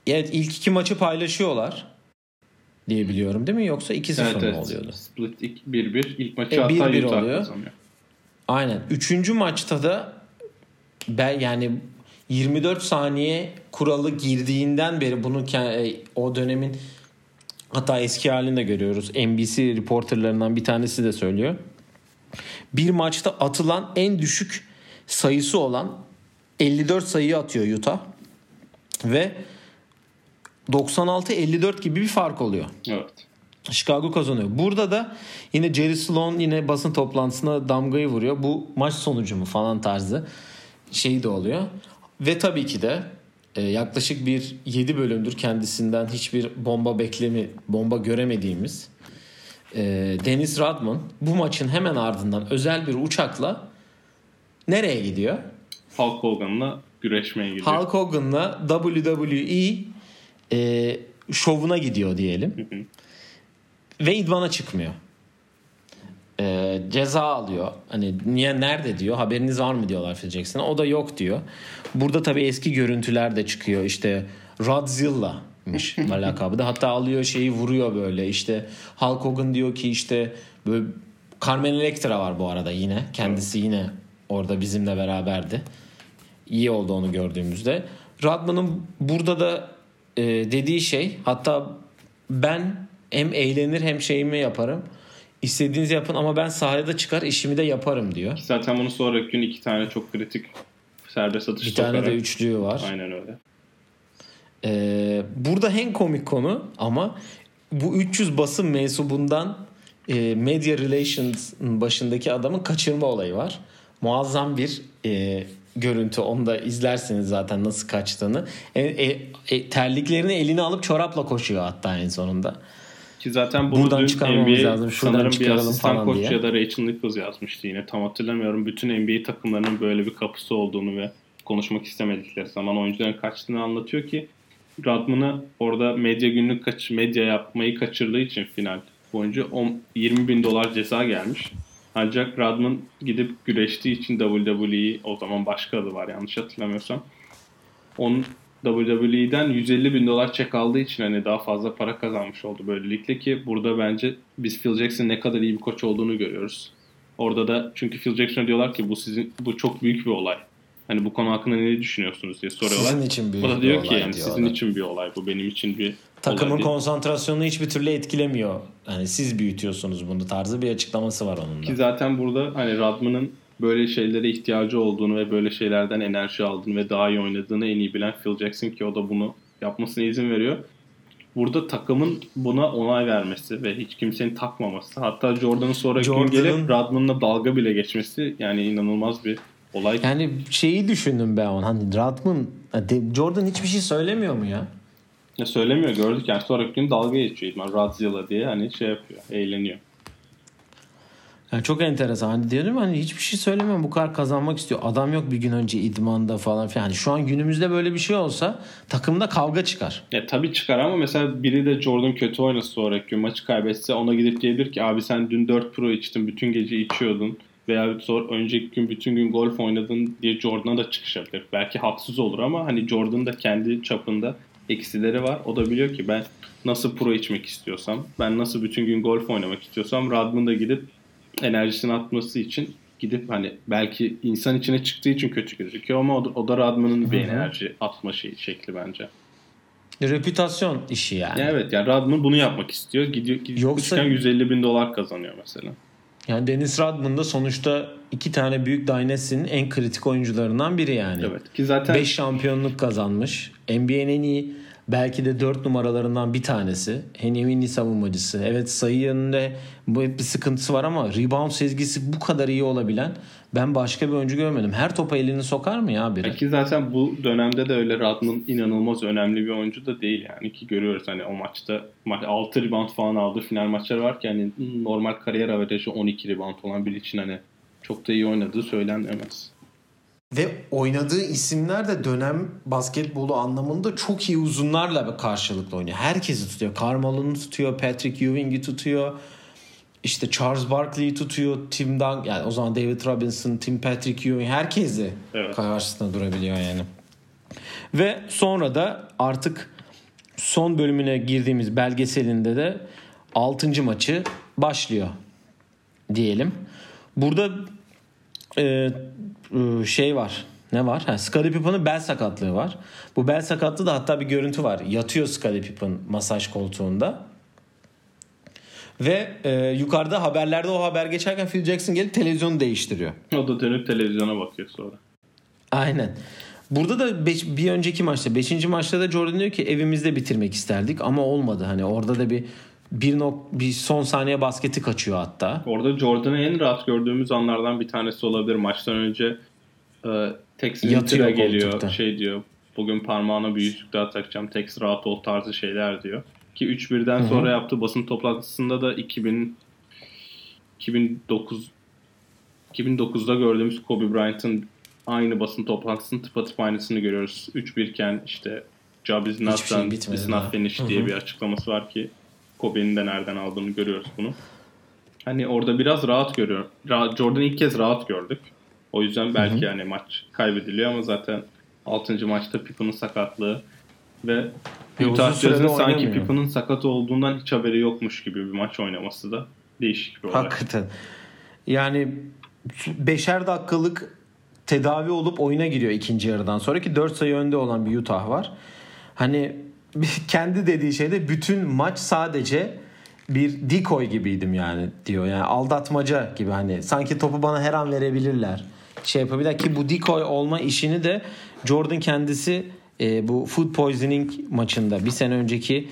Evet ilk iki maçı paylaşıyorlar diye biliyorum değil mi? Yoksa 2-0 Evet, mı evet. oluyordu? Split ilk 1-1. İlk maçı E, hatta 1-1 Utah oluyor. kazanıyor. Aynen. Üçüncü maçta da ben yani 24 saniye kuralı girdiğinden beri bunu e, o dönemin hatta eski halini de görüyoruz. NBC reporterlarından bir tanesi de söylüyor. Bir maçta atılan en düşük sayısı olan 54 sayıyı atıyor Utah. Ve 96-54 gibi bir fark oluyor. Evet. Chicago kazanıyor. Burada da yine Jerry Sloan yine basın toplantısına damgayı vuruyor. Bu maç sonucu mu falan tarzı şey de oluyor. Ve tabii ki de yaklaşık bir 7 bölümdür kendisinden hiçbir bomba beklemi, bomba göremediğimiz e, Dennis Rodman bu maçın hemen ardından özel bir uçakla nereye gidiyor? Hulk Hogan'la güreşmeye gidiyor. Hulk Hogan'la WWE e, şovuna gidiyor diyelim. Ve idmana çıkmıyor. E, ceza alıyor. Hani niye nerede diyor. Haberiniz var mı diyorlar Phil Jackson'a. O da yok diyor. Burada tabii eski görüntüler de çıkıyor. İşte Rodzilla'mış lakabı da. Hatta alıyor şeyi vuruyor böyle. İşte Hulk Hogan diyor ki işte böyle Carmen Electra var bu arada yine. Kendisi yine orada bizimle beraberdi. İyi oldu onu gördüğümüzde. Rodman'ın burada da e, dediği şey hatta ben hem eğlenir hem şeyimi yaparım. İstediğinizi yapın ama ben sahaya da çıkar işimi de yaparım diyor. Zaten bunu sonraki gün iki tane çok kritik serbest atış Bir tane de üçlüğü var. Aynen öyle. Ee, burada en komik konu ama bu 300 basın mensubundan e, Media Relations'ın başındaki adamın kaçırma olayı var. Muazzam bir e, görüntü. Onu da izlersiniz zaten nasıl kaçtığını. E, e, e, terliklerini eline alıp çorapla koşuyor hatta en sonunda. Ki zaten bunu Buradan dün NBA lazım, şuradan sanırım bir asistan koç ya da Rachel Nichols yazmıştı yine. Tam hatırlamıyorum. Bütün NBA takımlarının böyle bir kapısı olduğunu ve konuşmak istemedikleri zaman oyuncuların kaçtığını anlatıyor ki Rodman'ı orada medya günlük kaç medya yapmayı kaçırdığı için final boyunca 10, 20 bin dolar ceza gelmiş. Ancak Rodman gidip güreştiği için WWE o zaman başka adı var yanlış hatırlamıyorsam. Onun WWE'den 150 bin dolar çek aldığı için hani daha fazla para kazanmış oldu böylelikle ki burada bence biz Phil Jackson ne kadar iyi bir koç olduğunu görüyoruz. Orada da çünkü Phil Jackson'a diyorlar ki bu sizin bu çok büyük bir olay. Hani bu konu hakkında ne düşünüyorsunuz diye soruyorlar. Sizin için büyük o da bir diyor olay ki yani diyor sizin adam. için bir olay bu benim için bir Takımın olay konsantrasyonunu hiçbir türlü etkilemiyor. Yani siz büyütüyorsunuz bunu tarzı bir açıklaması var onun da. Ki zaten burada hani Rodman'ın böyle şeylere ihtiyacı olduğunu ve böyle şeylerden enerji aldığını ve daha iyi oynadığını en iyi bilen Phil Jackson ki o da bunu yapmasına izin veriyor. Burada takımın buna onay vermesi ve hiç kimsenin takmaması. Hatta Jordan'ın sonraki gün Jordan'ın- gelip Rodman'la dalga bile geçmesi yani inanılmaz bir olay. Yani şeyi düşündüm ben onu. Hani Rodman, de- Jordan hiçbir şey söylemiyor mu ya? Ya söylemiyor gördük yani sonraki gün dalga geçiyor İdman Radzilla diye hani şey yapıyor eğleniyor. Yani çok enteresan. Hani diyorum hani hiçbir şey söylemiyorum. Bu kadar kazanmak istiyor. Adam yok bir gün önce idmanda falan filan. Yani şu an günümüzde böyle bir şey olsa takımda kavga çıkar. Ya tabii çıkar ama mesela biri de Jordan kötü oynasa sonraki gün maçı kaybetse ona gidip diyebilir ki abi sen dün 4 pro içtin bütün gece içiyordun veya sonra önceki gün bütün gün golf oynadın diye Jordan'a da çıkışabilir. Belki haksız olur ama hani Jordan da kendi çapında eksileri var. O da biliyor ki ben nasıl pro içmek istiyorsam, ben nasıl bütün gün golf oynamak istiyorsam Rodman da gidip enerjisini atması için gidip hani belki insan içine çıktığı için kötü gözüküyor ama o da, o da Rodman'ın bir enerji atma şeyi, şekli bence. Reputasyon işi yani. Ya evet yani Rodman bunu yapmak istiyor. Gidiyor, gidiyor Yoksa- çıkan 150 bin dolar kazanıyor mesela. Yani Dennis Rodman da sonuçta iki tane büyük dynasty'nin en kritik oyuncularından biri yani. Evet ki zaten 5 şampiyonluk kazanmış. NBA'nin en iyi belki de 4 numaralarından bir tanesi. En iyi savunmacısı. Evet sayı yönünde bu bir sıkıntısı var ama rebound sezgisi bu kadar iyi olabilen ben başka bir oyuncu görmedim. Her topa elini sokar mı ya biri? ki zaten bu dönemde de öyle Rodman inanılmaz önemli bir oyuncu da değil yani ki görüyoruz hani o maçta ma- 6 rebound falan aldığı final maçları var ki hani normal kariyer averajı 12 rebound olan biri için hani çok da iyi oynadığı söylenemez. Ve oynadığı isimler de dönem basketbolu anlamında çok iyi uzunlarla karşılıklı oynuyor. Herkesi tutuyor. Carmelo'nu tutuyor, Patrick Ewing'i tutuyor. İşte Charles Barkley'i tutuyor, Tim Duncan, yani o zaman David Robinson, Tim Patrick Ewing herkesi Evet. karşısında durabiliyor yani. Ve sonra da artık son bölümüne girdiğimiz belgeselinde de 6. maçı başlıyor diyelim. Burada e, e, şey var. Ne var? Ha, Scottie Pippen'ın bel sakatlığı var. Bu bel sakatlığı da hatta bir görüntü var. Yatıyor Scottie Pippen masaj koltuğunda. Ve e, yukarıda haberlerde o haber geçerken Phil Jackson gelip televizyonu değiştiriyor. O da dönüp televizyona bakıyor sonra. Aynen. Burada da beş- bir önceki maçta 5. maçta da Jordan diyor ki evimizde bitirmek isterdik ama olmadı. Hani orada da bir bir, nok bir son saniye basketi kaçıyor hatta. Orada Jordan'ı en rahat gördüğümüz anlardan bir tanesi olabilir. Maçtan önce e, Tex Winter'a geliyor. koltukta. Şey diyor. Bugün parmağına bir yüzük daha takacağım. Tex rahat ol tarzı şeyler diyor. Ki 3-1'den sonra yaptığı basın toplantısında da 2000 2009 2009'da gördüğümüz Kobe Bryant'ın aynı basın toplantısının tıpatıp aynısını görüyoruz. 3-1 iken işte job is not şey done, it's daha. not finished diye bir açıklaması var ki Kobe'nin de nereden aldığını görüyoruz bunu. Hani orada biraz rahat görüyor. Ra- Jordan'ı ilk kez rahat gördük. O yüzden belki yani maç kaybediliyor ama zaten 6. maçta Pippen'ın sakatlığı ve Ve Utah Jazz'ın sanki. Pippen'ın sakat olduğundan hiç haberi yokmuş gibi bir maç oynaması da değişik bir olay. Hakikaten. Yani beşer dakikalık tedavi olup oyuna giriyor ikinci yarıdan sonra ki 4 sayı önde olan bir Utah var. Hani kendi dediği şeyde bütün maç sadece bir decoy gibiydim yani diyor. Yani aldatmaca gibi hani sanki topu bana her an verebilirler. Şey yapabilirler ki bu decoy olma işini de Jordan kendisi e, bu food poisoning maçında bir sene önceki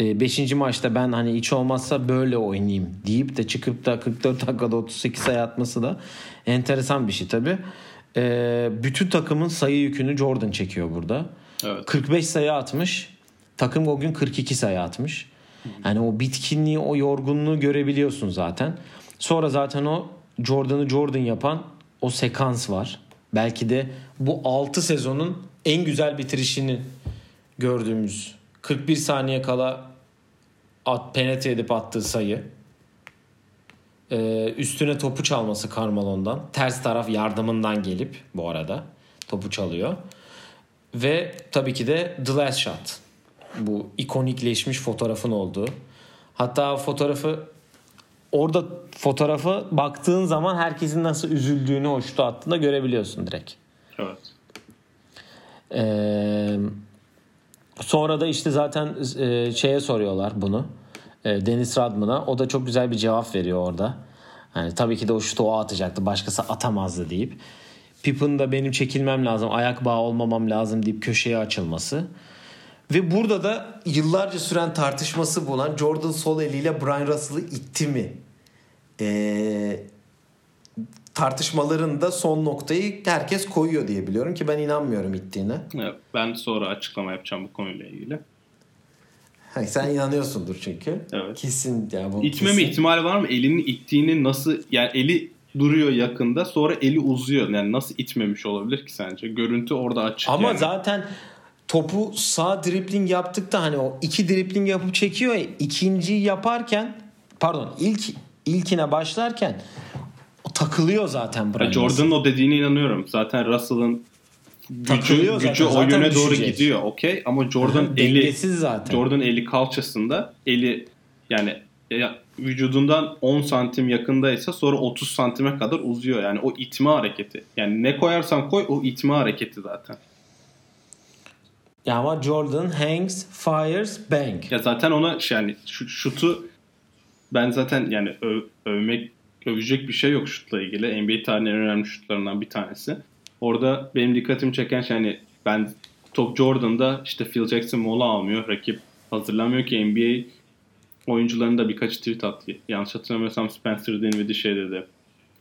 5. E, maçta ben hani hiç olmazsa böyle oynayayım deyip de çıkıp da 44 dakikada 38 sayı atması da enteresan bir şey tabi. E, bütün takımın sayı yükünü Jordan çekiyor burada. Evet. 45 sayı atmış. Takım o gün 42 sayı atmış. Yani o bitkinliği, o yorgunluğu görebiliyorsun zaten. Sonra zaten o Jordan'ı Jordan yapan o sekans var. Belki de bu 6 sezonun en güzel bitirişini gördüğümüz 41 saniye kala at, penetre edip attığı sayı. Ee, üstüne topu çalması Carmelo'ndan. Ters taraf yardımından gelip bu arada topu çalıyor. Ve tabii ki de The Last Shot. Bu ikonikleşmiş fotoğrafın olduğu. Hatta fotoğrafı orada fotoğrafa baktığın zaman herkesin nasıl üzüldüğünü o şutu attığında görebiliyorsun direkt. Evet. Ee, sonra da işte zaten e, şeye soruyorlar bunu. E, Deniz Radman'a. O da çok güzel bir cevap veriyor orada. Yani tabii ki de o şutu o atacaktı. Başkası atamazdı deyip. Pippen da benim çekilmem lazım. Ayak bağı olmamam lazım deyip köşeye açılması. Ve burada da yıllarca süren tartışması bulan Jordan sol eliyle Brian Russell'ı itti mi? Ee, tartışmalarında son noktayı herkes koyuyor diye biliyorum ki ben inanmıyorum ittiğine. Evet, ben sonra açıklama yapacağım bu konuyla ilgili. Ha, sen inanıyorsundur çünkü. Evet. Kesin ya bu. İtme kesin. mi ihtimali var mı? Elini ittiğini nasıl yani eli duruyor yakında sonra eli uzuyor. Yani nasıl itmemiş olabilir ki sence? Görüntü orada açık Ama yani. zaten topu sağ dripling yaptıkta hani o iki dripling yapıp çekiyor ya ikinciyi yaparken pardon ilk ilkine başlarken o takılıyor zaten Brian Jordan'ın o dediğine inanıyorum. Zaten Russell'ın gücü, gücü o yöne doğru gidiyor okey ama Jordan eli zaten. Jordan eli kalçasında eli yani ya, vücudundan 10 santim yakındaysa sonra 30 santime kadar uzuyor. Yani o itme hareketi. Yani ne koyarsan koy o itme hareketi zaten. Ya ama Jordan hangs, fires, bang. Ya zaten ona yani şu, şutu ben zaten yani öv, övmek övecek bir şey yok şutla ilgili. NBA tarihinin en önemli şutlarından bir tanesi. Orada benim dikkatimi çeken şey hani ben top Jordan'da işte Phil Jackson mola almıyor. Rakip hazırlamıyor ki NBA oyuncuların da birkaç tweet attı. Yanlış hatırlamıyorsam Spencer Dinwiddie şey dedi.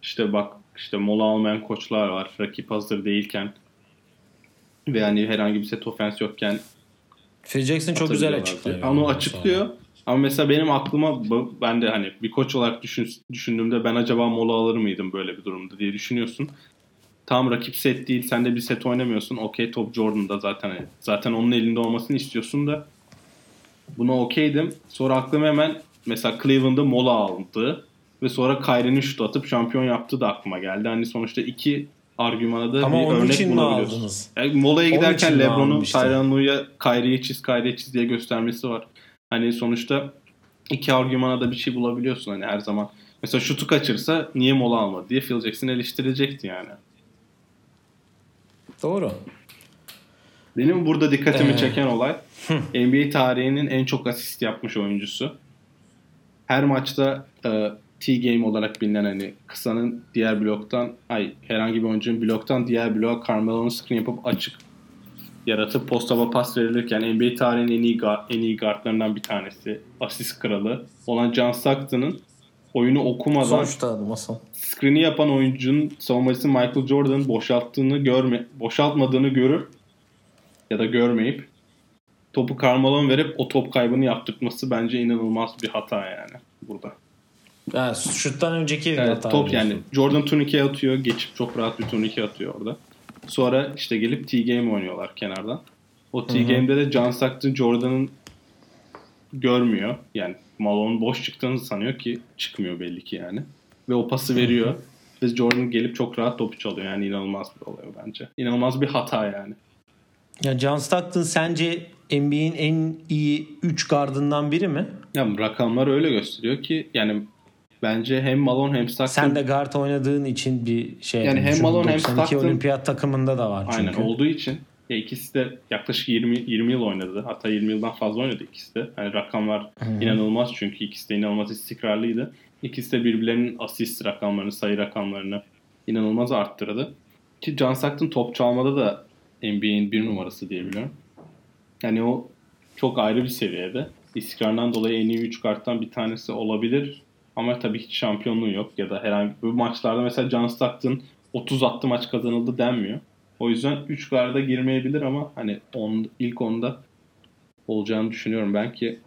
İşte bak işte mola almayan koçlar var. Rakip hazır değilken ve yani herhangi bir set ofens yokken Phil Jackson çok güzel açıklıyor. Onu açıklıyor. Sonra. Ama mesela benim aklıma ben de hani bir koç olarak düşün, düşündüğümde ben acaba mola alır mıydım böyle bir durumda diye düşünüyorsun. Tam rakip set değil. Sen de bir set oynamıyorsun. Okey top Jordan'da zaten. Hani zaten onun elinde olmasını istiyorsun da buna okeydim. Sonra aklıma hemen mesela Cleveland'da mola aldı ve sonra Kyrie'nin şut atıp şampiyon yaptı da aklıma geldi. Hani sonuçta iki argümana da Ama bir onun örnek için bulabiliyorsun. Yani molaya giderken LeBron'un Tyronn Lue'ya Kyrie'yi çiz, Kyrie'yi çiz diye göstermesi var. Hani sonuçta iki argümana da bir şey bulabiliyorsun hani her zaman. Mesela şutu kaçırsa niye mola almadı diye Phil Jackson eleştirecekti yani. Doğru. Benim burada dikkatimi ee. çeken olay NBA tarihinin en çok asist yapmış oyuncusu. Her maçta e, T-game olarak bilinen hani kısanın diğer bloktan ay herhangi bir oyuncunun bloktan diğer bloğa Carmelo'nun screen yapıp açık yaratıp postaba pas verilirken NBA tarihinin en iyi, en iyi guardlarından bir tanesi. Asist kralı olan John Stockton'ın oyunu okumadan Sonuçta masal. Screen'i yapan oyuncunun savunmacısı Michael Jordan'ın boşalttığını görme, boşaltmadığını görür ya da görmeyip topu Carmelo'na verip o top kaybını yaptırması bence inanılmaz bir hata yani burada. Yani şuttan önceki evet, hata. Top diyorsun. yani Jordan turnike atıyor. Geçip çok rahat bir turnike atıyor orada. Sonra işte gelip T-game oynuyorlar kenardan. O T-game'de de John Stockton Jordan'ın görmüyor. Yani Malone boş çıktığını sanıyor ki çıkmıyor belli ki yani. Ve o pası veriyor. Ve Jordan gelip çok rahat topu çalıyor. Yani inanılmaz bir olay bence. İnanılmaz bir hata yani. Ya John Stockton sence NBA'in en iyi 3 gardından biri mi? Ya rakamlar öyle gösteriyor ki yani bence hem Malone hem Stockton Sen de guard oynadığın için bir şey. Yani hem Malone hem 92 Stockton- olimpiyat takımında da var çünkü. aynen olduğu için ya ikisi de yaklaşık 20 20 yıl oynadı. Hatta 20 yıldan fazla oynadı ikisi de. Yani rakamlar inanılmaz çünkü ikisi de inanılmaz istikrarlıydı. İkisi de birbirlerinin asist rakamlarını, sayı rakamlarını inanılmaz arttırdı. Ki John Stockton top çalmada da NBA'in bir numarası diyebiliyorum. Yani o çok ayrı bir seviyede. İstikrarından dolayı en iyi 3 karttan bir tanesi olabilir. Ama tabii hiç şampiyonluğu yok. Ya da herhangi bir maçlarda mesela John Stockton 30 attı maç kazanıldı denmiyor. O yüzden 3 garda girmeyebilir ama hani on, ilk onda olacağını düşünüyorum. Ben ki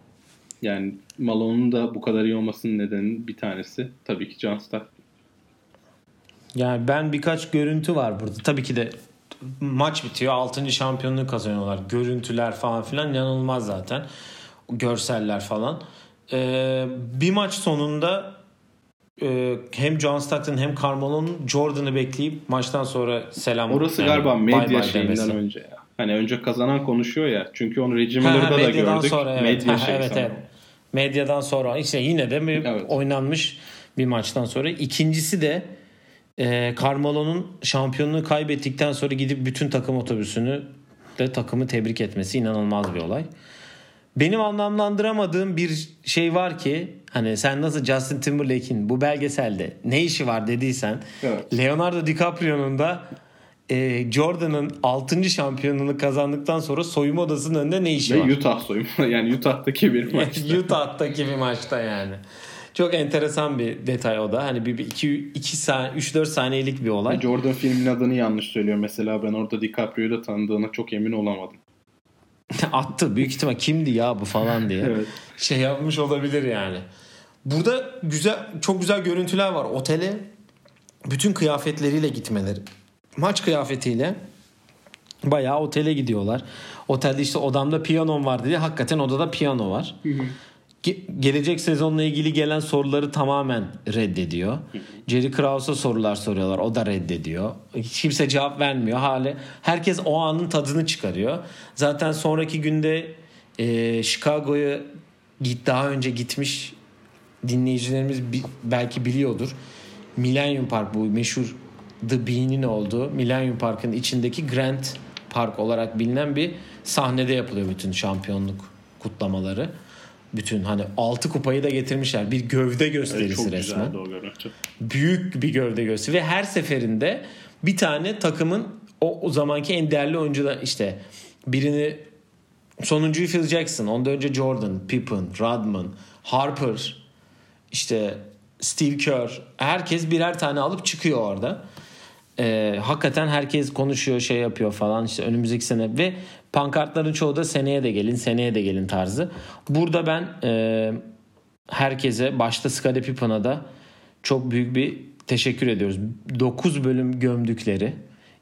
yani Malone'un da bu kadar iyi olmasının nedeninin bir tanesi tabii ki John Stockton. Yani ben birkaç görüntü var burada. Tabii ki de maç bitiyor. 6. şampiyonluğu kazanıyorlar. Görüntüler falan filan yanılmaz zaten. Görseller falan. Ee, bir maç sonunda e, hem John Stockton hem Carmelo'nun Jordan'ı bekleyip maçtan sonra selam Orası yani galiba bye medya bye şeyinden demesi. önce ya. Hani önce kazanan konuşuyor ya. Çünkü onu Reggie Miller'da da gördük. sonra evet. Medya Ha, şeyi evet, sanırım. evet. Medyadan sonra işte yine de bir Evet. oynanmış bir maçtan sonra. İkincisi de e, Carmelo'nun şampiyonluğu kaybettikten sonra gidip bütün takım otobüsünü de takımı tebrik etmesi inanılmaz bir olay. Benim anlamlandıramadığım bir şey var ki hani sen nasıl Justin Timberlake'in bu belgeselde ne işi var dediysen Evet. Leonardo DiCaprio'nun da e, Jordan'ın 6. şampiyonluğunu kazandıktan sonra soyunma odasının önünde ne işi Ve var? Utah soyunma. Yani Utah'taki bir maç. Utah'taki bir maçta yani. Çok enteresan bir detay o da. Hani bir 2 2 saniye 3 4 saniyelik bir olay. Jordan filmin adını yanlış söylüyor. Mesela ben orada DiCaprio'yu da tanıdığına çok emin olamadım. Attı büyük ihtimal kimdi ya bu falan diye. Evet. Şey yapmış olabilir yani. Burada güzel çok güzel görüntüler var. Otele bütün kıyafetleriyle gitmeleri. Maç kıyafetiyle bayağı otele gidiyorlar. Otelde işte odamda piyanom var dedi. Hakikaten odada piyano var. Ge- gelecek sezonla ilgili gelen soruları tamamen reddediyor. Jerry Krause'a sorular soruyorlar. O da reddediyor. Hiç kimse cevap vermiyor. Hali herkes o anın tadını çıkarıyor. Zaten sonraki günde e, Chicago'ya git daha önce gitmiş dinleyicilerimiz bi- belki biliyordur. Millennium Park bu meşhur The Bean'in olduğu Millennium Park'ın içindeki Grand Park olarak bilinen bir sahnede yapılıyor bütün şampiyonluk kutlamaları. Bütün hani altı kupayı da getirmişler. Bir gövde Evet, gösterisi çok resmen büyük bir gövde gösterisi ve her seferinde bir tane takımın o, o zamanki en değerli oyuncular işte birini sonuncuyu Phil Jackson, ondan önce Jordan, Pippen, Rodman, Harper, işte Steve Kerr herkes birer tane alıp çıkıyor orada. Ee, hakikaten herkes konuşuyor şey yapıyor falan işte önümüzdeki sene ve pankartların çoğu da seneye de gelin seneye de gelin tarzı. Burada ben e, herkese başta Scottie Pippen'a da çok büyük bir teşekkür ediyoruz. 9 bölüm gömdükleri,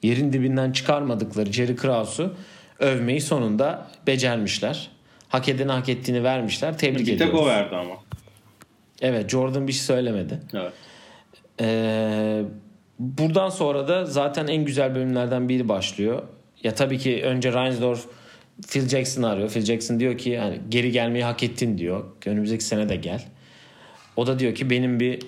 yerin dibinden çıkarmadıkları Jerry Krause'u övmeyi sonunda becermişler. Hak edeni hak ettiğini vermişler. Tebrik Bir tek ediyoruz. o verdi ama. Evet Jordan bir şey söylemedi. Evet. Ee, buradan sonra da zaten en güzel bölümlerden biri başlıyor. Ya tabii ki önce Reinsdorf Phil Jackson'ı arıyor. Phil Jackson diyor ki yani geri gelmeyi hak ettin diyor. Önümüzdeki sene de gel. O da diyor ki benim bir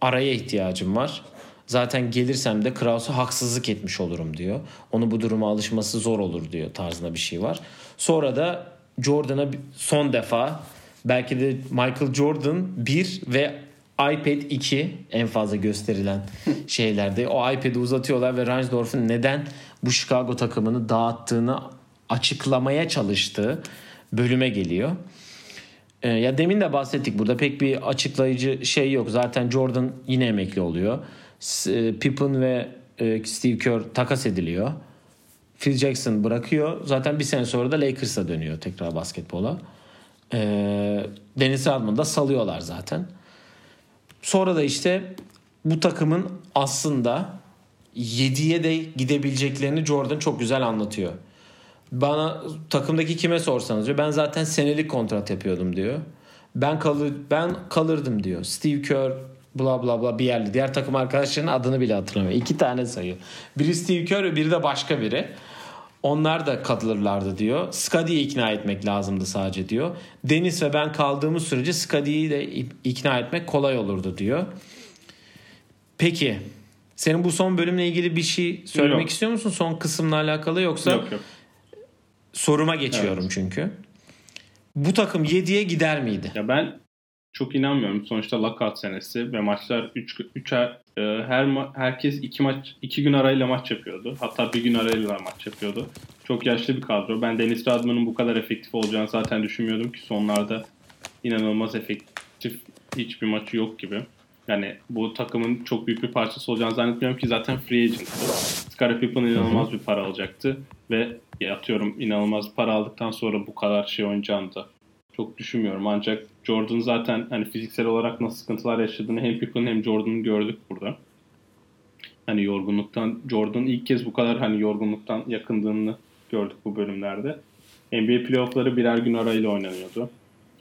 araya ihtiyacım var. Zaten gelirsem de Krause'a haksızlık etmiş olurum diyor. Onu bu duruma alışması zor olur diyor tarzında bir şey var. Sonra da Jordan'a son defa belki de Michael Jordan 1 ve iPad 2 en fazla gösterilen şeylerde. O iPad'i uzatıyorlar ve Reinsdorf'un neden bu Chicago takımını dağıttığını açıklamaya çalıştığı bölüme geliyor. Ee, ya demin de bahsettik burada pek bir açıklayıcı şey yok. Zaten Jordan yine emekli oluyor. E, Pippen ve e, Steve Kerr takas ediliyor. Phil Jackson bırakıyor. Zaten bir sene sonra da Lakers'a dönüyor tekrar basketbola. Ee, Dennis Rodman'ı da salıyorlar zaten. Sonra da işte bu takımın aslında 7'ye de gidebileceklerini Jordan çok güzel anlatıyor. Bana takımdaki kime sorsanız diyor ben zaten senelik kontrat yapıyordum diyor. Ben kalır ben kalırdım diyor. Steve Kerr bla bla bla bir yerli. Diğer takım arkadaşlarının adını bile hatırlamıyor. İki tane sayıyor. Biri Steve Kerr biri de başka biri. Onlar da katılırlardı diyor. Skadi'yi ikna etmek lazımdı sadece diyor. Deniz ve ben kaldığımız sürece Skadi'yi de ikna etmek kolay olurdu diyor. Peki senin bu son bölümle ilgili bir şey söylemek yok. istiyor musun? Son kısımla alakalı yoksa yok, yok. soruma geçiyorum evet. çünkü. Bu takım 7'ye gider miydi? Ya ben çok inanmıyorum. Sonuçta lockout senesi ve maçlar 3 3 e, her herkes 2 maç 2 gün arayla maç yapıyordu. Hatta bir gün arayla maç yapıyordu. Çok yaşlı bir kadro. Ben Dennis Rodman'ın bu kadar efektif olacağını zaten düşünmüyordum ki sonlarda inanılmaz efektif hiçbir maçı yok gibi. Yani bu takımın çok büyük bir parçası olacağını zannetmiyorum ki zaten free agent'tı. Pippen inanılmaz bir para alacaktı ve atıyorum inanılmaz para aldıktan sonra bu kadar şey oynayacağını da çok düşünmüyorum. Ancak Jordan zaten hani fiziksel olarak nasıl sıkıntılar yaşadığını hem Pippen hem Jordan'ın gördük burada. Hani yorgunluktan Jordan ilk kez bu kadar hani yorgunluktan yakındığını gördük bu bölümlerde. NBA playoff'ları birer gün arayla oynanıyordu.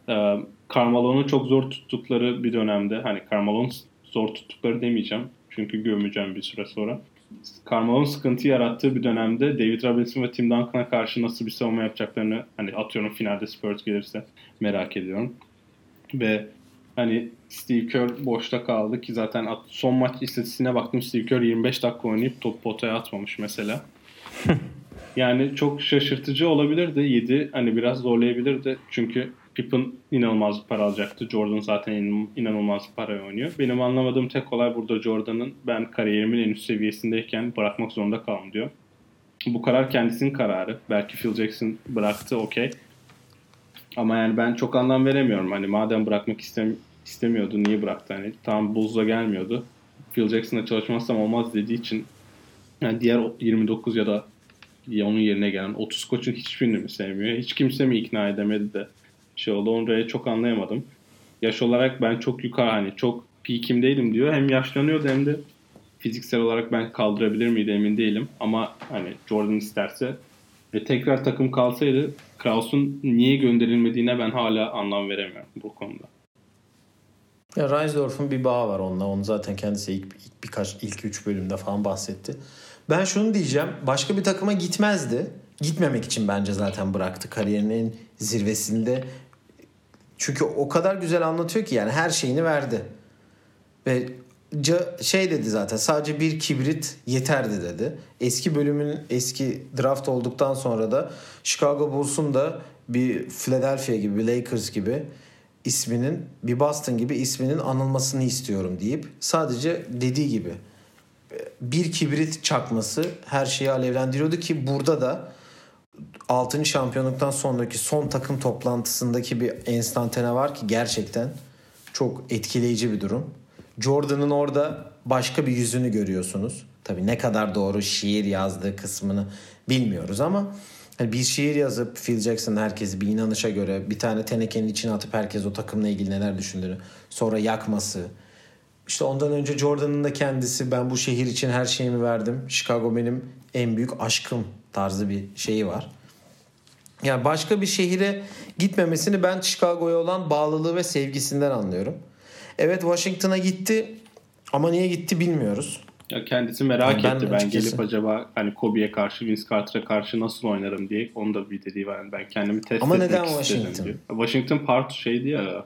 Ee, çok zor tuttukları bir dönemde hani Carmelo'nu zor tuttukları demeyeceğim. Çünkü gömeceğim bir süre sonra. Carmelo'nun sıkıntı yarattığı bir dönemde David Robinson ve Tim Duncan'a karşı nasıl bir savunma yapacaklarını hani atıyorum finalde Spurs gelirse merak ediyorum. Ve hani Steve Kerr boşta kaldı ki zaten son maç istatistiğine baktım Steve Kerr 25 dakika oynayıp top potaya atmamış mesela. yani çok şaşırtıcı olabilirdi. 7 hani biraz zorlayabilirdi. Çünkü Pippen inanılmaz bir para alacaktı. Jordan zaten inanılmaz bir para oynuyor. Benim anlamadığım tek olay burada Jordan'ın ben kariyerimin en üst seviyesindeyken bırakmak zorunda kaldım diyor. Bu karar kendisinin kararı. Belki Phil Jackson bıraktı okey. Ama yani ben çok anlam veremiyorum. Hani madem bırakmak istem istemiyordu niye bıraktı? Hani tam Bulls'la gelmiyordu. Phil Jackson'la çalışmazsam olmaz dediği için yani diğer 29 ya da ya onun yerine gelen 30 koçun hiçbirini mi sevmiyor? Hiç kimse mi ikna edemedi de şey oldu. Onura'yı çok anlayamadım. Yaş olarak ben çok yukarı hani çok peakimdeydim diyor. Hem yaşlanıyordu hem de fiziksel olarak ben kaldırabilir miydi emin değilim. Ama hani Jordan isterse ve tekrar takım kalsaydı Kraus'un niye gönderilmediğine ben hala anlam veremiyorum bu konuda. Ya Reinsdorf'un bir bağı var onunla. Onu zaten kendisi ilk, ilk birkaç ilk üç bölümde falan bahsetti. Ben şunu diyeceğim. Başka bir takıma gitmezdi. Gitmemek için bence zaten bıraktı kariyerinin zirvesinde. Çünkü o kadar güzel anlatıyor ki yani her şeyini verdi. Ve şey dedi zaten sadece bir kibrit yeterdi dedi. Eski bölümün eski draft olduktan sonra da Chicago Bulls'un da bir Philadelphia gibi bir Lakers gibi isminin bir Boston gibi isminin anılmasını istiyorum deyip sadece dediği gibi bir kibrit çakması her şeyi alevlendiriyordu ki burada da 6. şampiyonluktan sonraki son takım toplantısındaki bir enstantane var ki gerçekten çok etkileyici bir durum. Jordan'ın orada başka bir yüzünü görüyorsunuz. Tabi ne kadar doğru şiir yazdığı kısmını bilmiyoruz ama hani bir şiir yazıp Phil Jackson herkesi bir inanışa göre bir tane tenekenin içine atıp herkes o takımla ilgili neler düşündüğünü sonra yakması. İşte ondan önce Jordan'ın da kendisi ben bu şehir için her şeyimi verdim. Chicago benim en büyük aşkım tarzı bir şeyi var. Yani başka bir şehire gitmemesini ben Chicago'ya olan bağlılığı ve sevgisinden anlıyorum. Evet Washington'a gitti ama niye gitti bilmiyoruz. Ya kendisi merak yani etti. Ben, ben gelip acaba hani Kobe'ye karşı, Vince Carter'a karşı nasıl oynarım diye. Onu da bir dediği var. Ben kendimi test ama etmek neden istedim Washington? diyor. Washington part şeydi ya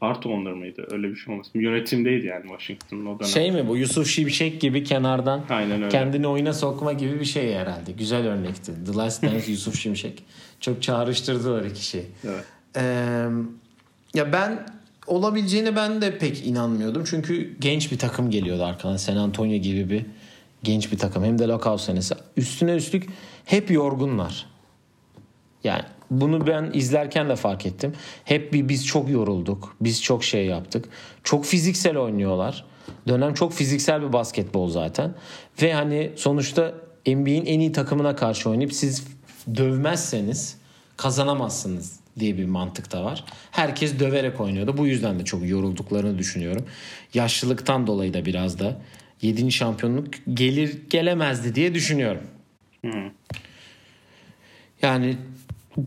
Artı onlar mıydı? Öyle bir şey olmasın. Yönetimdeydi yani Washington'ın o dönem. Şey mi bu Yusuf Şimşek gibi kenardan Aynen öyle. kendini oyuna sokma gibi bir şey herhalde. Güzel örnekti. The Last Dance Yusuf Şimşek. Çok çağrıştırdılar iki şey. Evet. Ee, ya ben olabileceğine ben de pek inanmıyordum. Çünkü genç bir takım geliyordu arkadan. San Antonio gibi bir genç bir takım. Hem de lockout senesi. Üstüne üstlük hep yorgunlar. Yani bunu ben izlerken de fark ettim. Hep bir biz çok yorulduk. Biz çok şey yaptık. Çok fiziksel oynuyorlar. Dönem çok fiziksel bir basketbol zaten. Ve hani sonuçta NBA'in en iyi takımına karşı oynayıp siz dövmezseniz kazanamazsınız diye bir mantık da var. Herkes döverek oynuyordu. Bu yüzden de çok yorulduklarını düşünüyorum. Yaşlılıktan dolayı da biraz da 7. şampiyonluk gelir gelemezdi diye düşünüyorum. Hı. Yani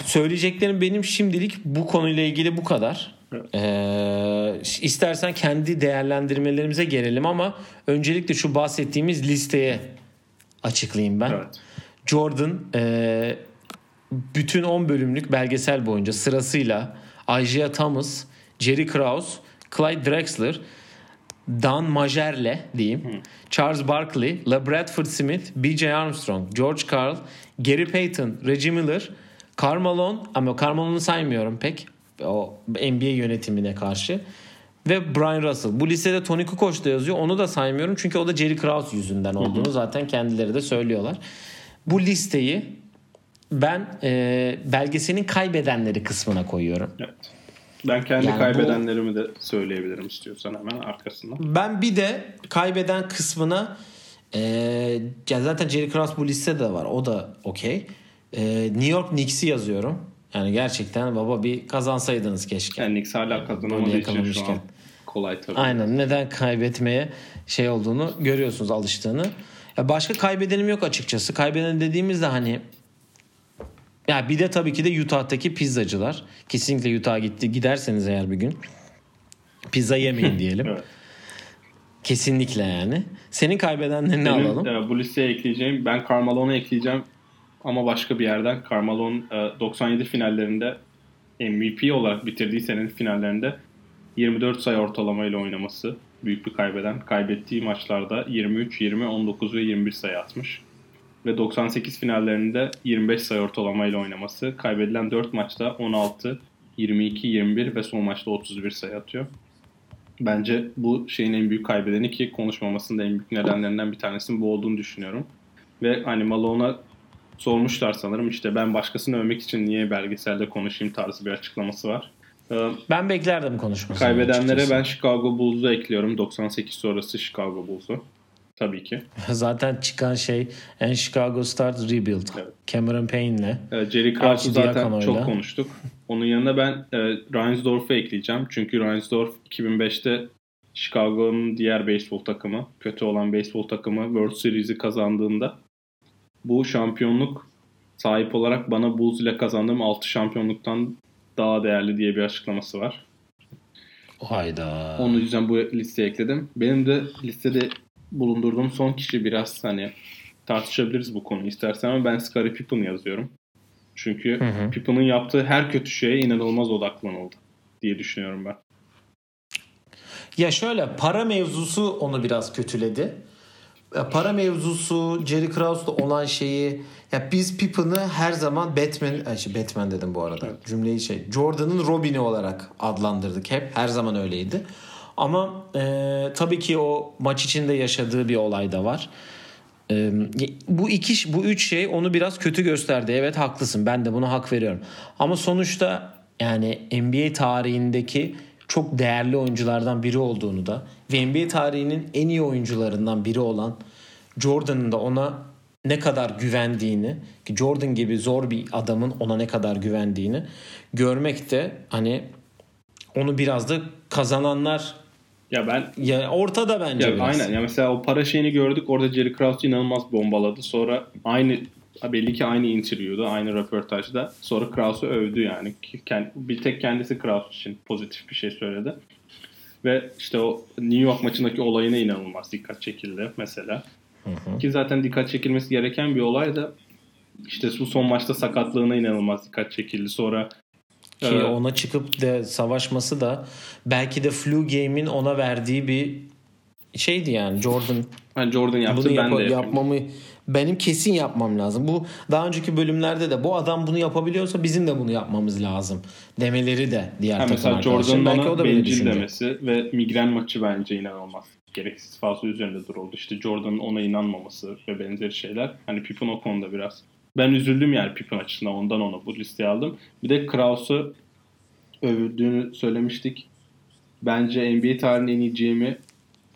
söyleyeceklerim benim şimdilik bu konuyla ilgili bu kadar. Evet. Ee, istersen kendi değerlendirmelerimize gelelim ama öncelikle şu bahsettiğimiz listeye açıklayayım ben. Evet. Jordan e, bütün 10 bölümlük belgesel boyunca sırasıyla Isaiah Thomas, Jerry Krause, Clyde Drexler, Dan Majerle diyeyim, Charles Barkley, LaBradford Smith, B.J. Armstrong, George Karl, Gary Payton, Reggie Miller, Karl Malone ama Karl Malone'u saymıyorum pek o NBA yönetimine karşı ve Brian Russell. Bu listede Tony Kukoc da yazıyor. Onu da saymıyorum çünkü o da Jerry Krause yüzünden olduğunu zaten kendileri de söylüyorlar. Bu listeyi ben e, belgeselin kaybedenleri kısmına koyuyorum. Evet. Ben kendi Yani bu- kaybedenlerimi de söyleyebilirim istiyorsan hemen arkasından. Ben bir de kaybeden kısmına e, ya zaten Jerry Krause bu listede de var. O da okey. E, New York Knicks'i yazıyorum. Yani gerçekten baba bir kazansaydınız keşke. Yani Knicks hala kazanamadığı için şu an kolay tabii. Aynen neden kaybetmeye şey olduğunu görüyorsunuz alıştığını. Ya başka kaybedenim yok açıkçası. Kaybeden dediğimizde hani ya bir de tabii ki de Utah'taki pizzacılar. Kesinlikle Utah'a gitti giderseniz eğer bir gün pizza yemeyin diyelim. Evet. Kesinlikle yani. Senin kaybedenlerini Benim, alalım. e, bu listeye ekleyeceğim. Ben Carmelo'nu ekleyeceğim ama başka bir yerden. Carmelo'nun e, 97 finallerinde MVP olarak bitirdiği senenin finallerinde 24 sayı ortalamayla oynaması büyük bir kaybeden. Kaybettiği maçlarda 23, 20, 19 ve 21 sayı atmış. Ve 98 finallerinde 25 sayı ortalamayla oynaması. Kaybedilen 4 maçta 16, 22, 21 ve son maçta 31 sayı atıyor. Bence bu şeyin en büyük kaybedeni ki konuşmamasının da en büyük nedenlerinden bir tanesinin bu olduğunu düşünüyorum. Ve hani Malone'a sormuşlar sanırım işte ben başkasını övmek için niye belgeselde konuşayım tarzı bir açıklaması var. Ee, Ben beklerdim konuşmasını. Kaybedenlere açıkçası. ben Chicago Bulls'u ekliyorum. 98 sonrası Chicago Bulls'u. Tabii ki. Zaten çıkan şey en Chicago Stars Rebuild. Evet. Cameron Payne'le. Ee, Jerry Krause'u zaten Archidiakono'yla. çok konuştuk. Onun yanına ben e, Reinsdorf'u ekleyeceğim. Çünkü Reinsdorf 2005'te Chicago'nun diğer beyzbol takımı, kötü olan beyzbol takımı World Series'i kazandığında bu şampiyonluk sahip olarak bana Bulls ile kazandığım 6 şampiyonluktan daha değerli diye bir açıklaması var. Hayda. Onun yüzden bu listeye ekledim. Benim de listede bulundurduğum son kişi biraz hani tartışabiliriz bu konuyu istersen ama ben Scottie Pippen yazıyorum. Çünkü Hı hı. Pippen'ın yaptığı her kötü şeye inanılmaz odaklanıldı diye düşünüyorum ben. Ya şöyle para mevzusu onu biraz kötüledi. Para mevzusu Jerry Krause'da olan şeyi ya biz Pippen'ı her zaman Batman şey, Batman dedim bu arada. Cümleyi şey Jordan'ın Robin'i olarak adlandırdık hep. Her zaman öyleydi. Ama e, tabii ki o maç içinde yaşadığı bir olay da var. E, bu iki bu üç şey onu biraz kötü gösterdi. Evet haklısın. Ben de buna hak veriyorum. Ama sonuçta yani NBA tarihindeki çok değerli oyunculardan biri olduğunu da ve NBA tarihinin en iyi oyuncularından biri olan Jordan'ın da ona ne kadar güvendiğini ki Jordan gibi zor bir adamın ona ne kadar güvendiğini görmek de hani onu biraz da kazananlar Ya ben ya ortada bence ya biraz. aynen ya mesela o para şeyini gördük orada Jerry Krause inanılmaz bombaladı. Sonra aynı belli ki aynı interview'da, aynı röportajda sonra Krause'u övdü yani. Bir tek kendisi Krause için pozitif bir şey söyledi. Ve işte o New York maçındaki olayına inanılmaz dikkat çekildi mesela. Ki zaten dikkat çekilmesi gereken bir olay da işte bu son maçta sakatlığına inanılmaz dikkat çekildi. Sonra Ki e, ona çıkıp da savaşması da belki de flu game'in ona verdiği bir şeydi yani Jordan hani Jordan yaptı bunu ben yapa- de yapayım. yapmamı benim kesin yapmam lazım. Bu daha önceki bölümlerde de bu adam bunu yapabiliyorsa bizim de bunu yapmamız lazım demeleri de diğer Ha, takım mesela. Jordan'ın Belki o da bencil demesi ve migren maçı bence inanılmaz. Gereksiz fazla üzerinde duruldu. İşte Jordan'ın ona inanmaması ve benzeri şeyler. Hani Pippen o konuda biraz. Ben üzüldüm yani Pippen açısından ondan onu bu listeye aldım. Bir de Krause'u övdüğünü söylemiştik. Bence NBA tarihinin en iyi GM'i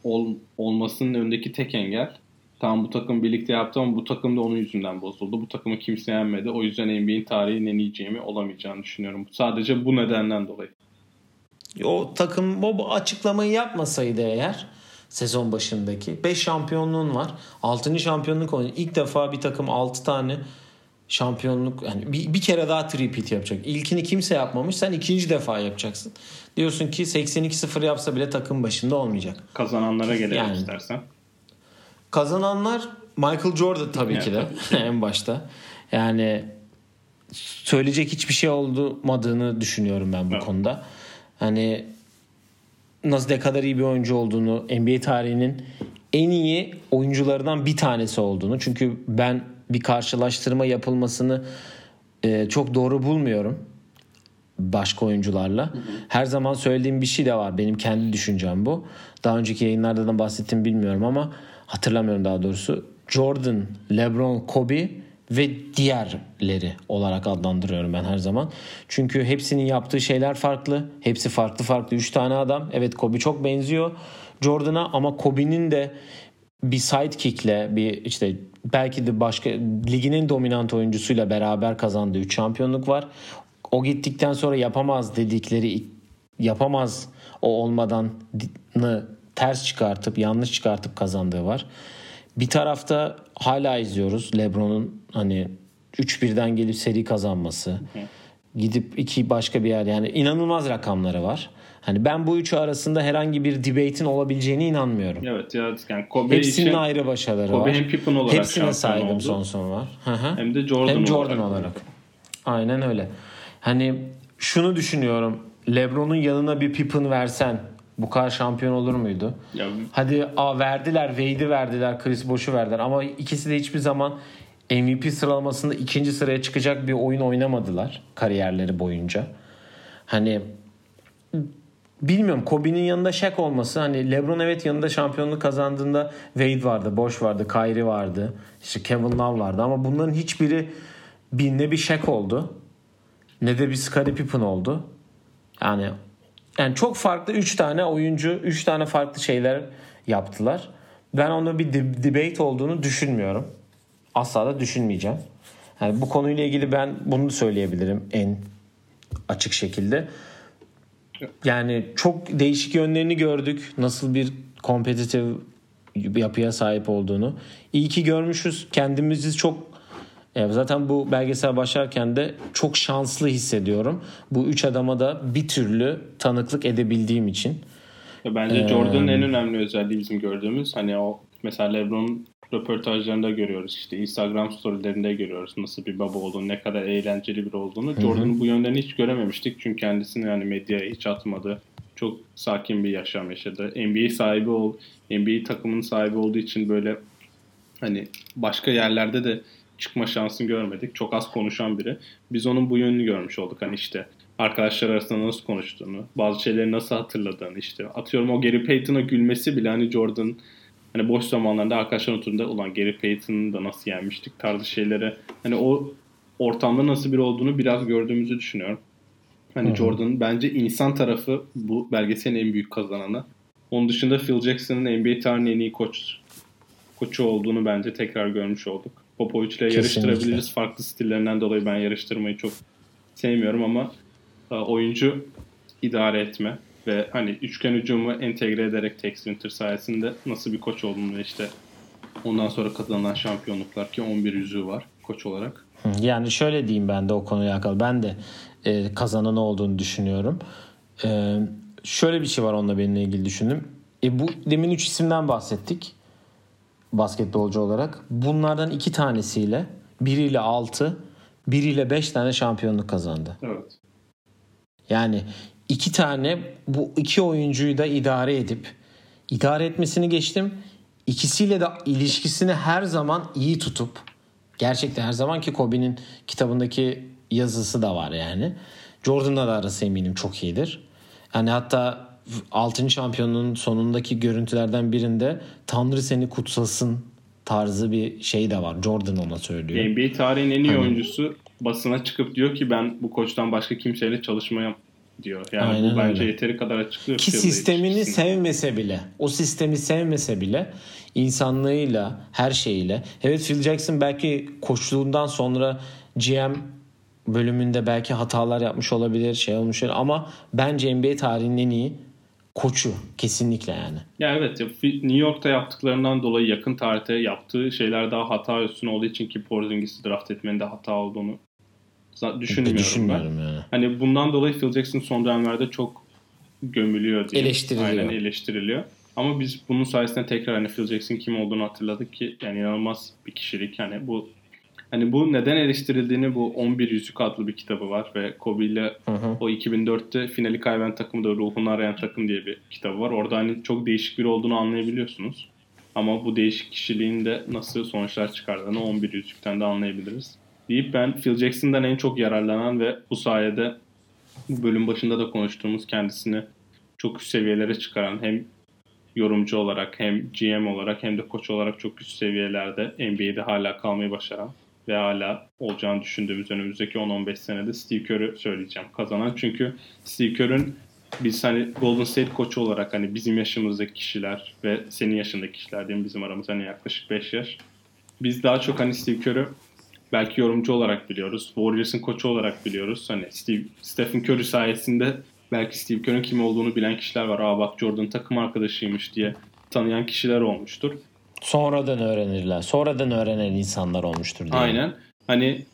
ol, olmasının önündeki tek engel. Tamam bu takım birlikte yaptı ama bu takım da onun yüzünden bozuldu. Bu takımı kimse yenmedi. O yüzden NBA'in tarihinin en iyi GM'i olamayacağını düşünüyorum. Sadece bu nedenden dolayı. O takım o açıklamayı yapmasaydı eğer sezon başındaki 5 şampiyonluğun var. 6. şampiyonluk oynuyor. İlk defa bir takım 6 tane şampiyonluk yani bir, bir kere daha repeat yapacak. İlkini kimse yapmamış. Sen ikinci defa yapacaksın. Diyorsun ki 82-0 yapsa bile takım başında olmayacak. Kazananlara gelelim Yani. istersen. Kazananlar Michael Jordan tabii ki de en başta. Yani söyleyecek hiçbir şey olmadığını düşünüyorum ben bu Evet. konuda. Hani nasıl ne kadar iyi bir oyuncu olduğunu, NBA tarihinin en iyi oyuncularından bir tanesi olduğunu. Çünkü ben bir karşılaştırma yapılmasını e, çok doğru bulmuyorum başka oyuncularla. Her zaman söylediğim bir şey de var. Benim kendi düşüncem bu. Daha önceki yayınlarda da bahsettim bilmiyorum ama hatırlamıyorum daha doğrusu. Jordan, LeBron, Kobe ve diğerleri olarak adlandırıyorum ben her zaman. Çünkü hepsinin yaptığı şeyler farklı. Hepsi farklı farklı. 3 tane adam. Evet Kobe çok benziyor Jordan'a ama Kobe'nin de bir sidekick'le bir işte belki de başka liginin dominant oyuncusuyla beraber kazandığı 3 şampiyonluk var. O gittikten sonra yapamaz dedikleri yapamaz o olmadan ters çıkartıp yanlış çıkartıp kazandığı var. Bir tarafta hala izliyoruz LeBron'un hani 3-1'den gelip seri kazanması. Gidip iki başka bir yer yani inanılmaz rakamları var. Hani ben bu üçü arasında herhangi bir debate'in olabileceğine inanmıyorum. Evet ya yani Kobe Hepsinin için ayrı başarıları Kobe var. hem Pippen olarak Hepsine saygım oldu. son son var. Hı hı. hem de Jordan, Hem Jordan olarak. olarak. Aynen öyle. Hani şunu düşünüyorum. LeBron'un yanına bir Pippen versen bu kadar şampiyon olur muydu? Ya, Hadi a verdiler, Wade'i verdiler, Chris Bosh'u verdiler ama ikisi de hiçbir zaman MVP sıralamasında ikinci sıraya çıkacak bir oyun oynamadılar kariyerleri boyunca. Hani bilmiyorum Kobe'nin yanında Shaq olması hani LeBron evet yanında şampiyonluk kazandığında Wade vardı, Bosh vardı, Kyrie vardı, işte Kevin Love vardı ama bunların hiçbiri bir ne bir Shaq oldu ne de bir Scottie Pippen oldu. Yani yani çok farklı 3 tane oyuncu, 3 tane farklı şeyler yaptılar. Ben onda bir de- debate olduğunu düşünmüyorum. Asla da düşünmeyeceğim. Yani bu konuyla ilgili ben bunu söyleyebilirim en açık şekilde. Yani çok değişik yönlerini gördük. Nasıl bir kompetitif yapıya sahip olduğunu. İyi ki görmüşüz. Kendimizi çok e, zaten bu belgesel başlarken de çok şanslı hissediyorum. Bu üç adama da bir türlü tanıklık edebildiğim için. Bence Jordan'ın en önemli özelliği bizim gördüğümüz hani o mesela LeBron röportajlarında görüyoruz işte Instagram storylerinde görüyoruz nasıl bir baba olduğunu ne kadar eğlenceli bir olduğunu. Jordan'ın bu yönlerini hiç görememiştik çünkü kendisini yani medyaya hiç atmadı. Çok sakin bir yaşam yaşadı. NBA sahibi ol, NBA takımının sahibi olduğu için böyle hani başka yerlerde de çıkma şansını görmedik. Çok az konuşan biri. Biz onun bu yönünü görmüş olduk. Hani işte arkadaşlar arasında nasıl konuştuğunu, bazı şeyleri nasıl hatırladığını işte. Atıyorum o Gary Payton'a gülmesi bile hani Jordan hani boş zamanlarında arkadaşlar oturduğunda ulan Gary Payton'ı da nasıl yenmiştik tarzı şeylere hani o ortamda nasıl biri olduğunu biraz gördüğümüzü düşünüyorum. Hani Jordan bence insan tarafı bu belgeselin en büyük kazananı. Onun dışında Phil Jackson'ın NBA tarihinin en iyi koç koçu olduğunu bence tekrar görmüş olduk. Popovic'le yarıştırabiliriz. Farklı stillerinden dolayı ben yarıştırmayı çok sevmiyorum ama e, oyuncu idare etme ve hani üçgen hücumu entegre ederek Tex Winter sayesinde nasıl bir koç olduğunu ve işte ondan sonra kazanılan şampiyonluklar ki 11 yüzüğü var koç olarak. Yani şöyle diyeyim ben de o konuyla alakalı. Ben de e, kazananı olduğunu düşünüyorum. E, şöyle bir şey var onunla benimle ilgili düşündüm. E, bu demin 3 isimden bahsettik. Basketbolcu olarak. Bunlardan iki tanesiyle biriyle 6, biriyle 5 tane şampiyonluk kazandı. Evet. Yani iki tane bu iki oyuncuyu da idare edip idare etmesini geçtim. İkisiyle de ilişkisini her zaman iyi tutup gerçekten her zaman ki Kobe'nin kitabındaki yazısı da var yani. Jordan'la da arası eminim çok iyidir. Yani hatta 6. şampiyonluğun sonundaki görüntülerden birinde Tanrı seni kutsasın tarzı bir şey de var. Jordan ona söylüyor. NBA tarihin en iyi Hani- oyuncusu basına çıkıp diyor ki ben bu koçtan başka kimseyle çalışmayam diyor. Yani Aynen bu bence öyle. yeteri kadar açıklıyor. Ki sistemini ilişkisini. sevmese bile, o sistemi sevmese bile insanlığıyla, her şeyiyle. Evet Phil Jackson belki koçluğundan sonra GM bölümünde belki hatalar yapmış olabilir, şey olmuş olabilir ama bence NBA tarihinin en iyi koçu kesinlikle yani. Ya evet New York'ta yaptıklarından dolayı yakın tarihte yaptığı şeyler daha hata üstüne olduğu için ki Porzingis'i draft etmenin de hata olduğunu düşünmüyorum, Düşünmüyorum ben. yani. Hani bundan dolayı Phil Jackson son dönemlerde çok gömülüyor diye. Eleştiriliyor. Aynen eleştiriliyor. Ama biz bunun sayesinde tekrar hani Phil Jackson kim olduğunu hatırladık ki yani inanılmaz bir kişilik. Hani bu hani bu neden eleştirildiğini bu 11 Yüzük adlı bir kitabı var ve Kobe ile Hı hı. o 2004'te finali kaybeden takımı da ruhunu arayan takım diye bir kitabı var. Orada hani çok değişik biri olduğunu anlayabiliyorsunuz. Ama bu değişik kişiliğin de nasıl sonuçlar çıkardığını 11 yüzükten de anlayabiliriz. Deyip ben Phil Jackson'dan en çok yararlanan ve bu sayede bu bölüm başında da konuştuğumuz kendisini çok üst seviyelere çıkaran hem yorumcu olarak hem GM olarak hem de koç olarak çok üst seviyelerde NBA'de hala kalmayı başaran ve hala olacağını düşündüğümüz önümüzdeki 10-15 senede Steve Kerr'ü söyleyeceğim kazanan. Çünkü Steve Kerr'ün biz hani Golden State koçu olarak hani bizim yaşımızdaki kişiler ve senin yaşındaki kişiler diyeyim bizim aramız hani yaklaşık 5 yaş. Biz daha çok hani Steve Kerr'ü belki yorumcu olarak biliyoruz. Warriors'ın koçu olarak biliyoruz. Hani Steve, Stephen Curry sayesinde belki Steve Kerr'ün kim olduğunu bilen kişiler var. Aa bak Jordan takım arkadaşıymış diye tanıyan kişiler olmuştur. Sonradan öğrenirler. Sonradan öğrenen insanlar olmuştur diye. Aynen. Hani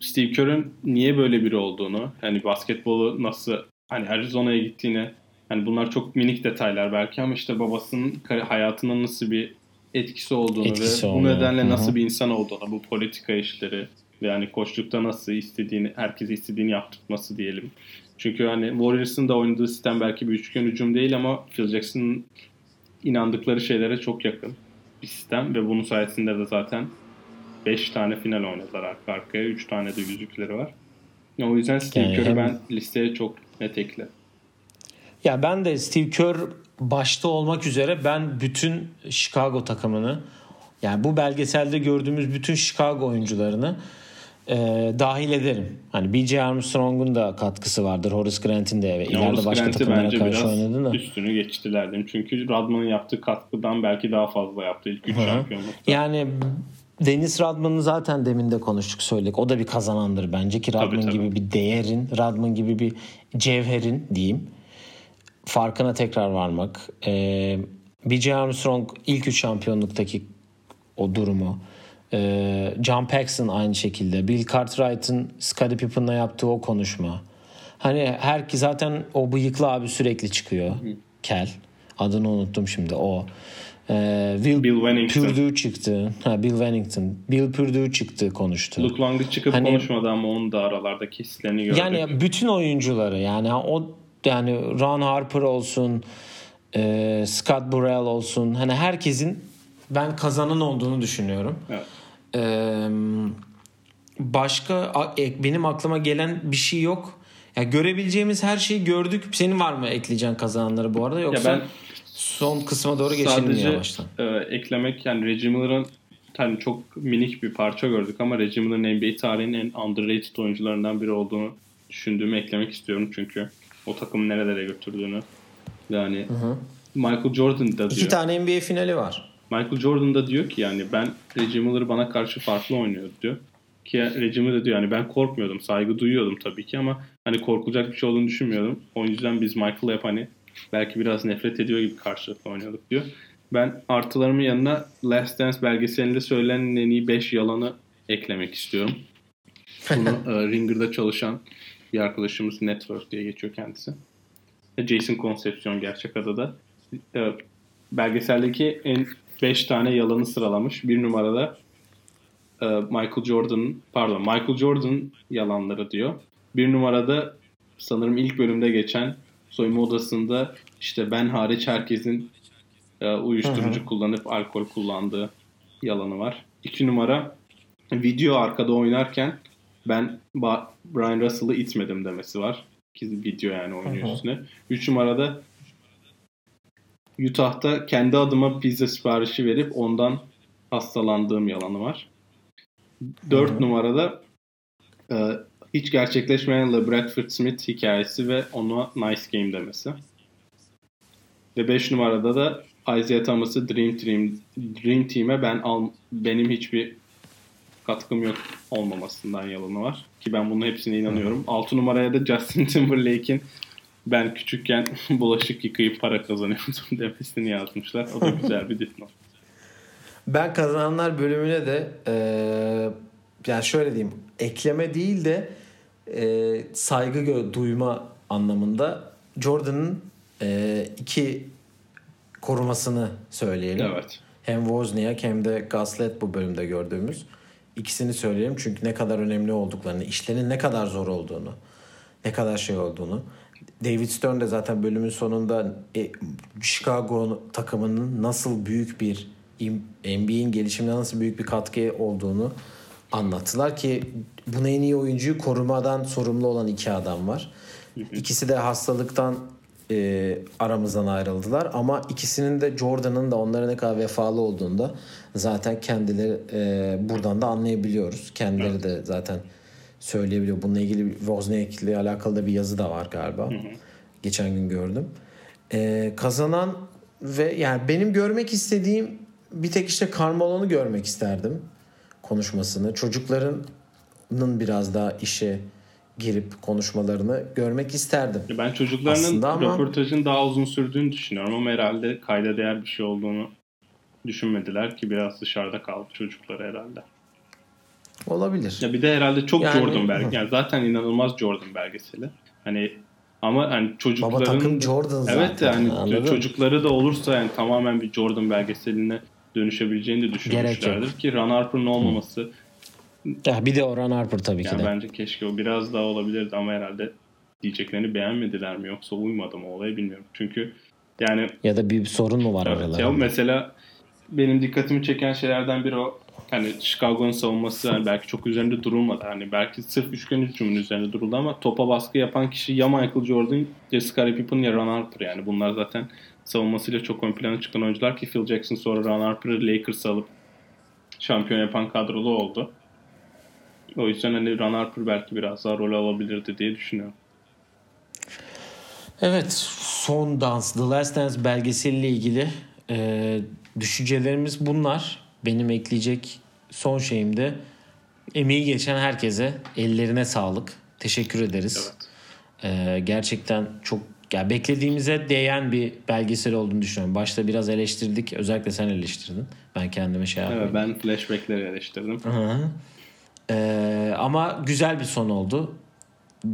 Steve Kerr'ün niye böyle biri olduğunu, hani basketbolu nasıl hani Arizona'ya gittiğini, hani bunlar çok minik detaylar belki ama işte babasının hayatına nasıl bir etkisi olduğunu Etkisi ve bu oluyor. nedenle Hı hı. nasıl bir insan olduğunu, bu politika işleri ve hani koçlukta nasıl istediğini, herkese istediğini yaptırması diyelim. Çünkü hani Warriors'ın da oynadığı sistem belki bir üçgen hücum değil ama Phil Jackson'ın inandıkları şeylere çok yakın bir sistem ve bunun sayesinde de zaten 5 tane final oynadılar arka arkaya. 3 tane de yüzükleri var. O yüzden Steve Yani hem- ben listeye çok net ekle. Ya ben de Steve Kerr başta olmak üzere ben bütün Chicago takımını yani bu belgeselde gördüğümüz bütün Chicago oyuncularını e, dahil ederim. Hani B.J. Armstrong'un da katkısı vardır. Horace Grant'in de ve ileride Horace başka Grant'i takımlara karşı biraz oynadı da. üstünü geçtiler diyeyim. Çünkü Rodman'ın yaptığı katkıdan belki daha fazla yaptı ilk 3 Hı hı. şampiyonlukta. Yani Dennis Rodman'ı zaten demin de konuştuk söyledik. O da bir kazanandır bence ki Rodman tabii. gibi bir değerin, Rodman gibi bir cevherin diyeyim. Farkına tekrar varmak. Ee, B.J. Armstrong ilk üç şampiyonluktaki o durumu. Ee, John Paxson aynı şekilde. Bill Cartwright'ın Scottie Pippen'la yaptığı o konuşma. Hani her ki zaten o bıyıklı abi sürekli çıkıyor. Kel. Adını unuttum şimdi o. Ee, Will Bill Wennington. Purdue çıktı. Ha, Bill Wennington. Bill Purdue çıktı konuştu. Luke Longley çıkıp Hani- konuşmadı ama onun da aralarda kesitlerini gördük. Yani bütün oyuncuları yani o yani Ron Harper olsun, e, Scott Burrell olsun hani herkesin ben kazanan olduğunu düşünüyorum. Evet. E, başka ek- benim aklıma gelen bir şey yok. Ya görebileceğimiz her şeyi gördük. Senin var mı ekleyeceğin kazananları bu arada yoksa Ya ben son kısma doğru geçelim mi sadece yavaştan? e, eklemek yani Reggie Miller'ın hani çok minik bir parça gördük ama Reggie Miller'ın NBA tarihinin en underrated oyuncularından biri olduğunu düşündüğümü eklemek istiyorum çünkü o takımı nerelere götürdüğünü. Yani Michael Jordan da diyor. İki tane NBA finali var. Michael Jordan da diyor ki yani ben Reggie Miller bana karşı farklı oynuyor diyor. Ki Reggie Miller diyor yani ben korkmuyordum. Saygı duyuyordum tabii ki ama hani korkulacak bir şey olduğunu düşünmüyordum. O yüzden biz Michael'la hep hani belki biraz nefret ediyor gibi karşılıklı oynuyorduk diyor. Ben artılarımın yanına Last Dance belgeselinde söylenen en iyi 5 yalanı eklemek istiyorum. Bunu e, Ringer'da çalışan bir arkadaşımız Network diye geçiyor kendisi. Jason Concepcion gerçek adı da. E, belgeseldeki en 5 tane yalanı sıralamış. Bir numarada e, Michael Jordan pardon Michael Jordan yalanları diyor. Bir numarada sanırım ilk bölümde geçen soyunma odasında işte ben hariç herkesin e, uyuşturucu kullanıp alkol kullandığı yalanı var. İki numara video arkada oynarken ben Brian Russell'ı itmedim demesi var. Ki video yani oynuyor Hı hı. üstüne. Üç numarada Utah'ta kendi adıma pizza siparişi verip ondan hastalandığım yalanı var. Dört Hı hı. numarada e, hiç gerçekleşmeyen LeBradford Smith hikayesi ve ona nice game demesi. Ve 5 numarada da Isaiah Thomas'ı Dream Team Dream Team'e ben al, benim hiçbir katkım yok olmamasından yalanı var. Ki ben bunun hepsine inanıyorum. 6 numaraya da Justin Timberlake'in ben küçükken bulaşık yıkayıp para kazanıyordum demesini yazmışlar. O da güzel bir dipnot. Ben kazananlar bölümüne de eee yani şöyle diyeyim ekleme değil de eee, saygı gö- duyma anlamında Jordan'ın eee, iki korumasını söyleyelim. Evet. Hem Wozniak hem de Gaslet bu bölümde gördüğümüz. İkisini söyleyelim çünkü ne kadar önemli olduklarını, işlerin ne kadar zor olduğunu, ne kadar şey olduğunu. David Stern de zaten bölümün sonunda e, Chicago takımının nasıl büyük bir NBA'in gelişimine nasıl büyük bir katkı olduğunu anlattılar ki buna en iyi oyuncuyu korumadan sorumlu olan iki adam var. İkisi de hastalıktan e, aramızdan ayrıldılar ama ikisinin de Jordan'ın da onlara ne kadar vefalı olduğunda zaten kendileri e, buradan da anlayabiliyoruz. Kendileri evet. de zaten söyleyebiliyor. Bununla ilgili Wozniak ile alakalı da bir yazı da var galiba. Hı hı. Geçen gün gördüm. E, kazanan ve yani benim görmek istediğim bir tek işte Carmelo'nu görmek isterdim konuşmasını. Çocuklarının biraz daha işe girip konuşmalarını görmek isterdim. Ben çocuklarının Aslında ama... röportajın daha uzun sürdüğünü düşünüyorum ama herhalde kayda değer bir şey olduğunu düşünmediler ki biraz dışarıda kaldı çocuklar herhalde. Olabilir. Ya bir de herhalde çok yani... Jordan belgeseli. Yani zaten inanılmaz Jordan belgeseli. Hani ama hani çocukların Baba takım Jordan zaten. Evet yani Anladın? çocukları da olursa yani tamamen bir Jordan belgeseline dönüşebileceğini de düşünmüşlerdir ki Ron Harper'ın olmaması Hı bir de Oran Harper tabii yani ki de. Bence keşke o biraz daha olabilirdi ama herhalde diyeceklerini beğenmediler mi yoksa uymadı mı olaya bilmiyorum. Çünkü yani ya da bir sorun mu var evet, aralarında? Ya mesela benim dikkatimi çeken şeylerden biri o hani Chicago'nun savunması yani belki çok üzerinde durulmadı. Hani belki sırf üçgen hücumun üzerinde duruldu ama topa baskı yapan kişi ya Michael Jordan ya Scottie Pippen ya Ron Harper yani. Bunlar zaten savunmasıyla çok ön plana çıkan oyuncular ki Phil Jackson sonra Ron Harper'ı Lakers'a alıp şampiyon yapan kadrolu oldu. O yüzden hani Ron Harper belki biraz daha rol alabilirdi diye düşünüyorum. Evet son dans The Last Dance belgeseliyle ilgili e, düşüncelerimiz bunlar. Benim ekleyecek son şeyim de emeği geçen herkese ellerine sağlık. Teşekkür ederiz. Evet. E, gerçekten çok ya beklediğimize değen bir belgesel olduğunu düşünüyorum. Başta biraz eleştirdik. Özellikle sen eleştirdin. Ben kendime şey yapayım. Evet ben flashbackleri eleştirdim. Hı-hı. Ee, ama güzel bir son oldu.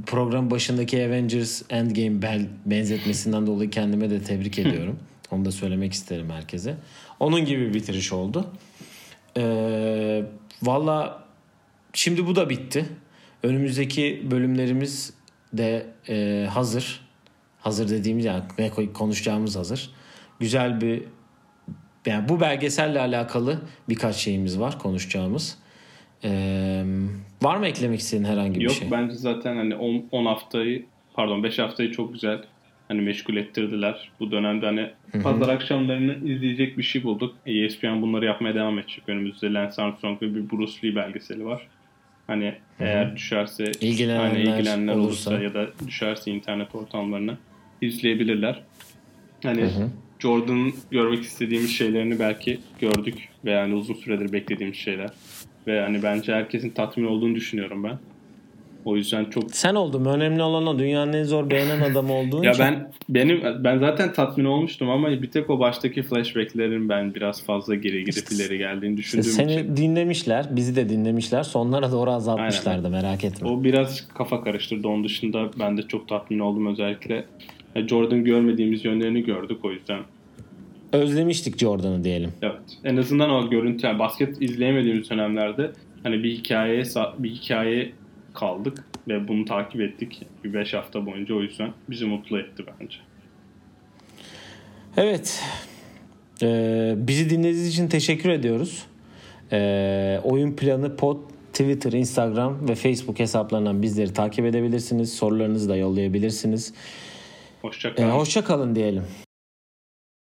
Program başındaki Avengers Endgame benzetmesinden dolayı kendime de tebrik ediyorum. Onu da söylemek isterim herkese. Onun gibi bir bitiriş oldu. Ee, Valla şimdi bu da bitti. Önümüzdeki bölümlerimiz de e, hazır. Hazır dediğimiz yani ne konuşacağımız hazır. Güzel bir yani bu belgeselle alakalı birkaç şeyimiz var konuşacağımız. Ee, var mı eklemek istediğin herhangi bir Yok, şey? Yok bence zaten hani 10 haftayı pardon 5 haftayı çok güzel hani meşgul ettirdiler. Bu dönemde hani Hı-hı. pazar akşamlarını izleyecek bir şey bulduk. ESPN bunları yapmaya devam edecek. Önümüzde Lance Armstrong ve bir Bruce Lee belgeseli var. Hani Hı-hı. eğer düşerse ilgilenenler, hani ilgilenenler olursa. olursa ya da düşerse internet ortamlarına izleyebilirler. Hani Hı-hı. Jordan'ın görmek istediğimiz şeylerini belki gördük ve yani uzun süredir beklediğimiz şeyler. Ve hani bence herkesin tatmin olduğunu düşünüyorum ben. O yüzden çok Sen oldun? Önemli olan o. Dünyanın en zor beğenen adamı olduğun ya için. ben benim ben zaten tatmin olmuştum ama bir tek o baştaki flashbacklerin ben biraz fazla geri gidip ileri geldiğini düşündüğüm seni için. dinlemişler, bizi de dinlemişler. Sonlara doğru azaltmışlardı Aynen. merak etme. O biraz kafa karıştırdı. Onun dışında ben de çok tatmin oldum özellikle. Jordan görmediğimiz yönlerini gördük o yüzden özlemiştik Jordan'ı diyelim. Evet. En azından o görüntü yani basket izleyemediğimiz dönemlerde hani bir hikayeye bir hikaye kaldık ve bunu takip ettik bir 5 hafta boyunca o yüzden bizi mutlu etti bence. Evet. Ee, bizi dinlediğiniz için teşekkür ediyoruz. Ee, oyun planı pod Twitter, Instagram ve Facebook hesaplarından bizleri takip edebilirsiniz. Sorularınızı da yollayabilirsiniz. Hoşçakalın. Ee, hoşça kalın diyelim.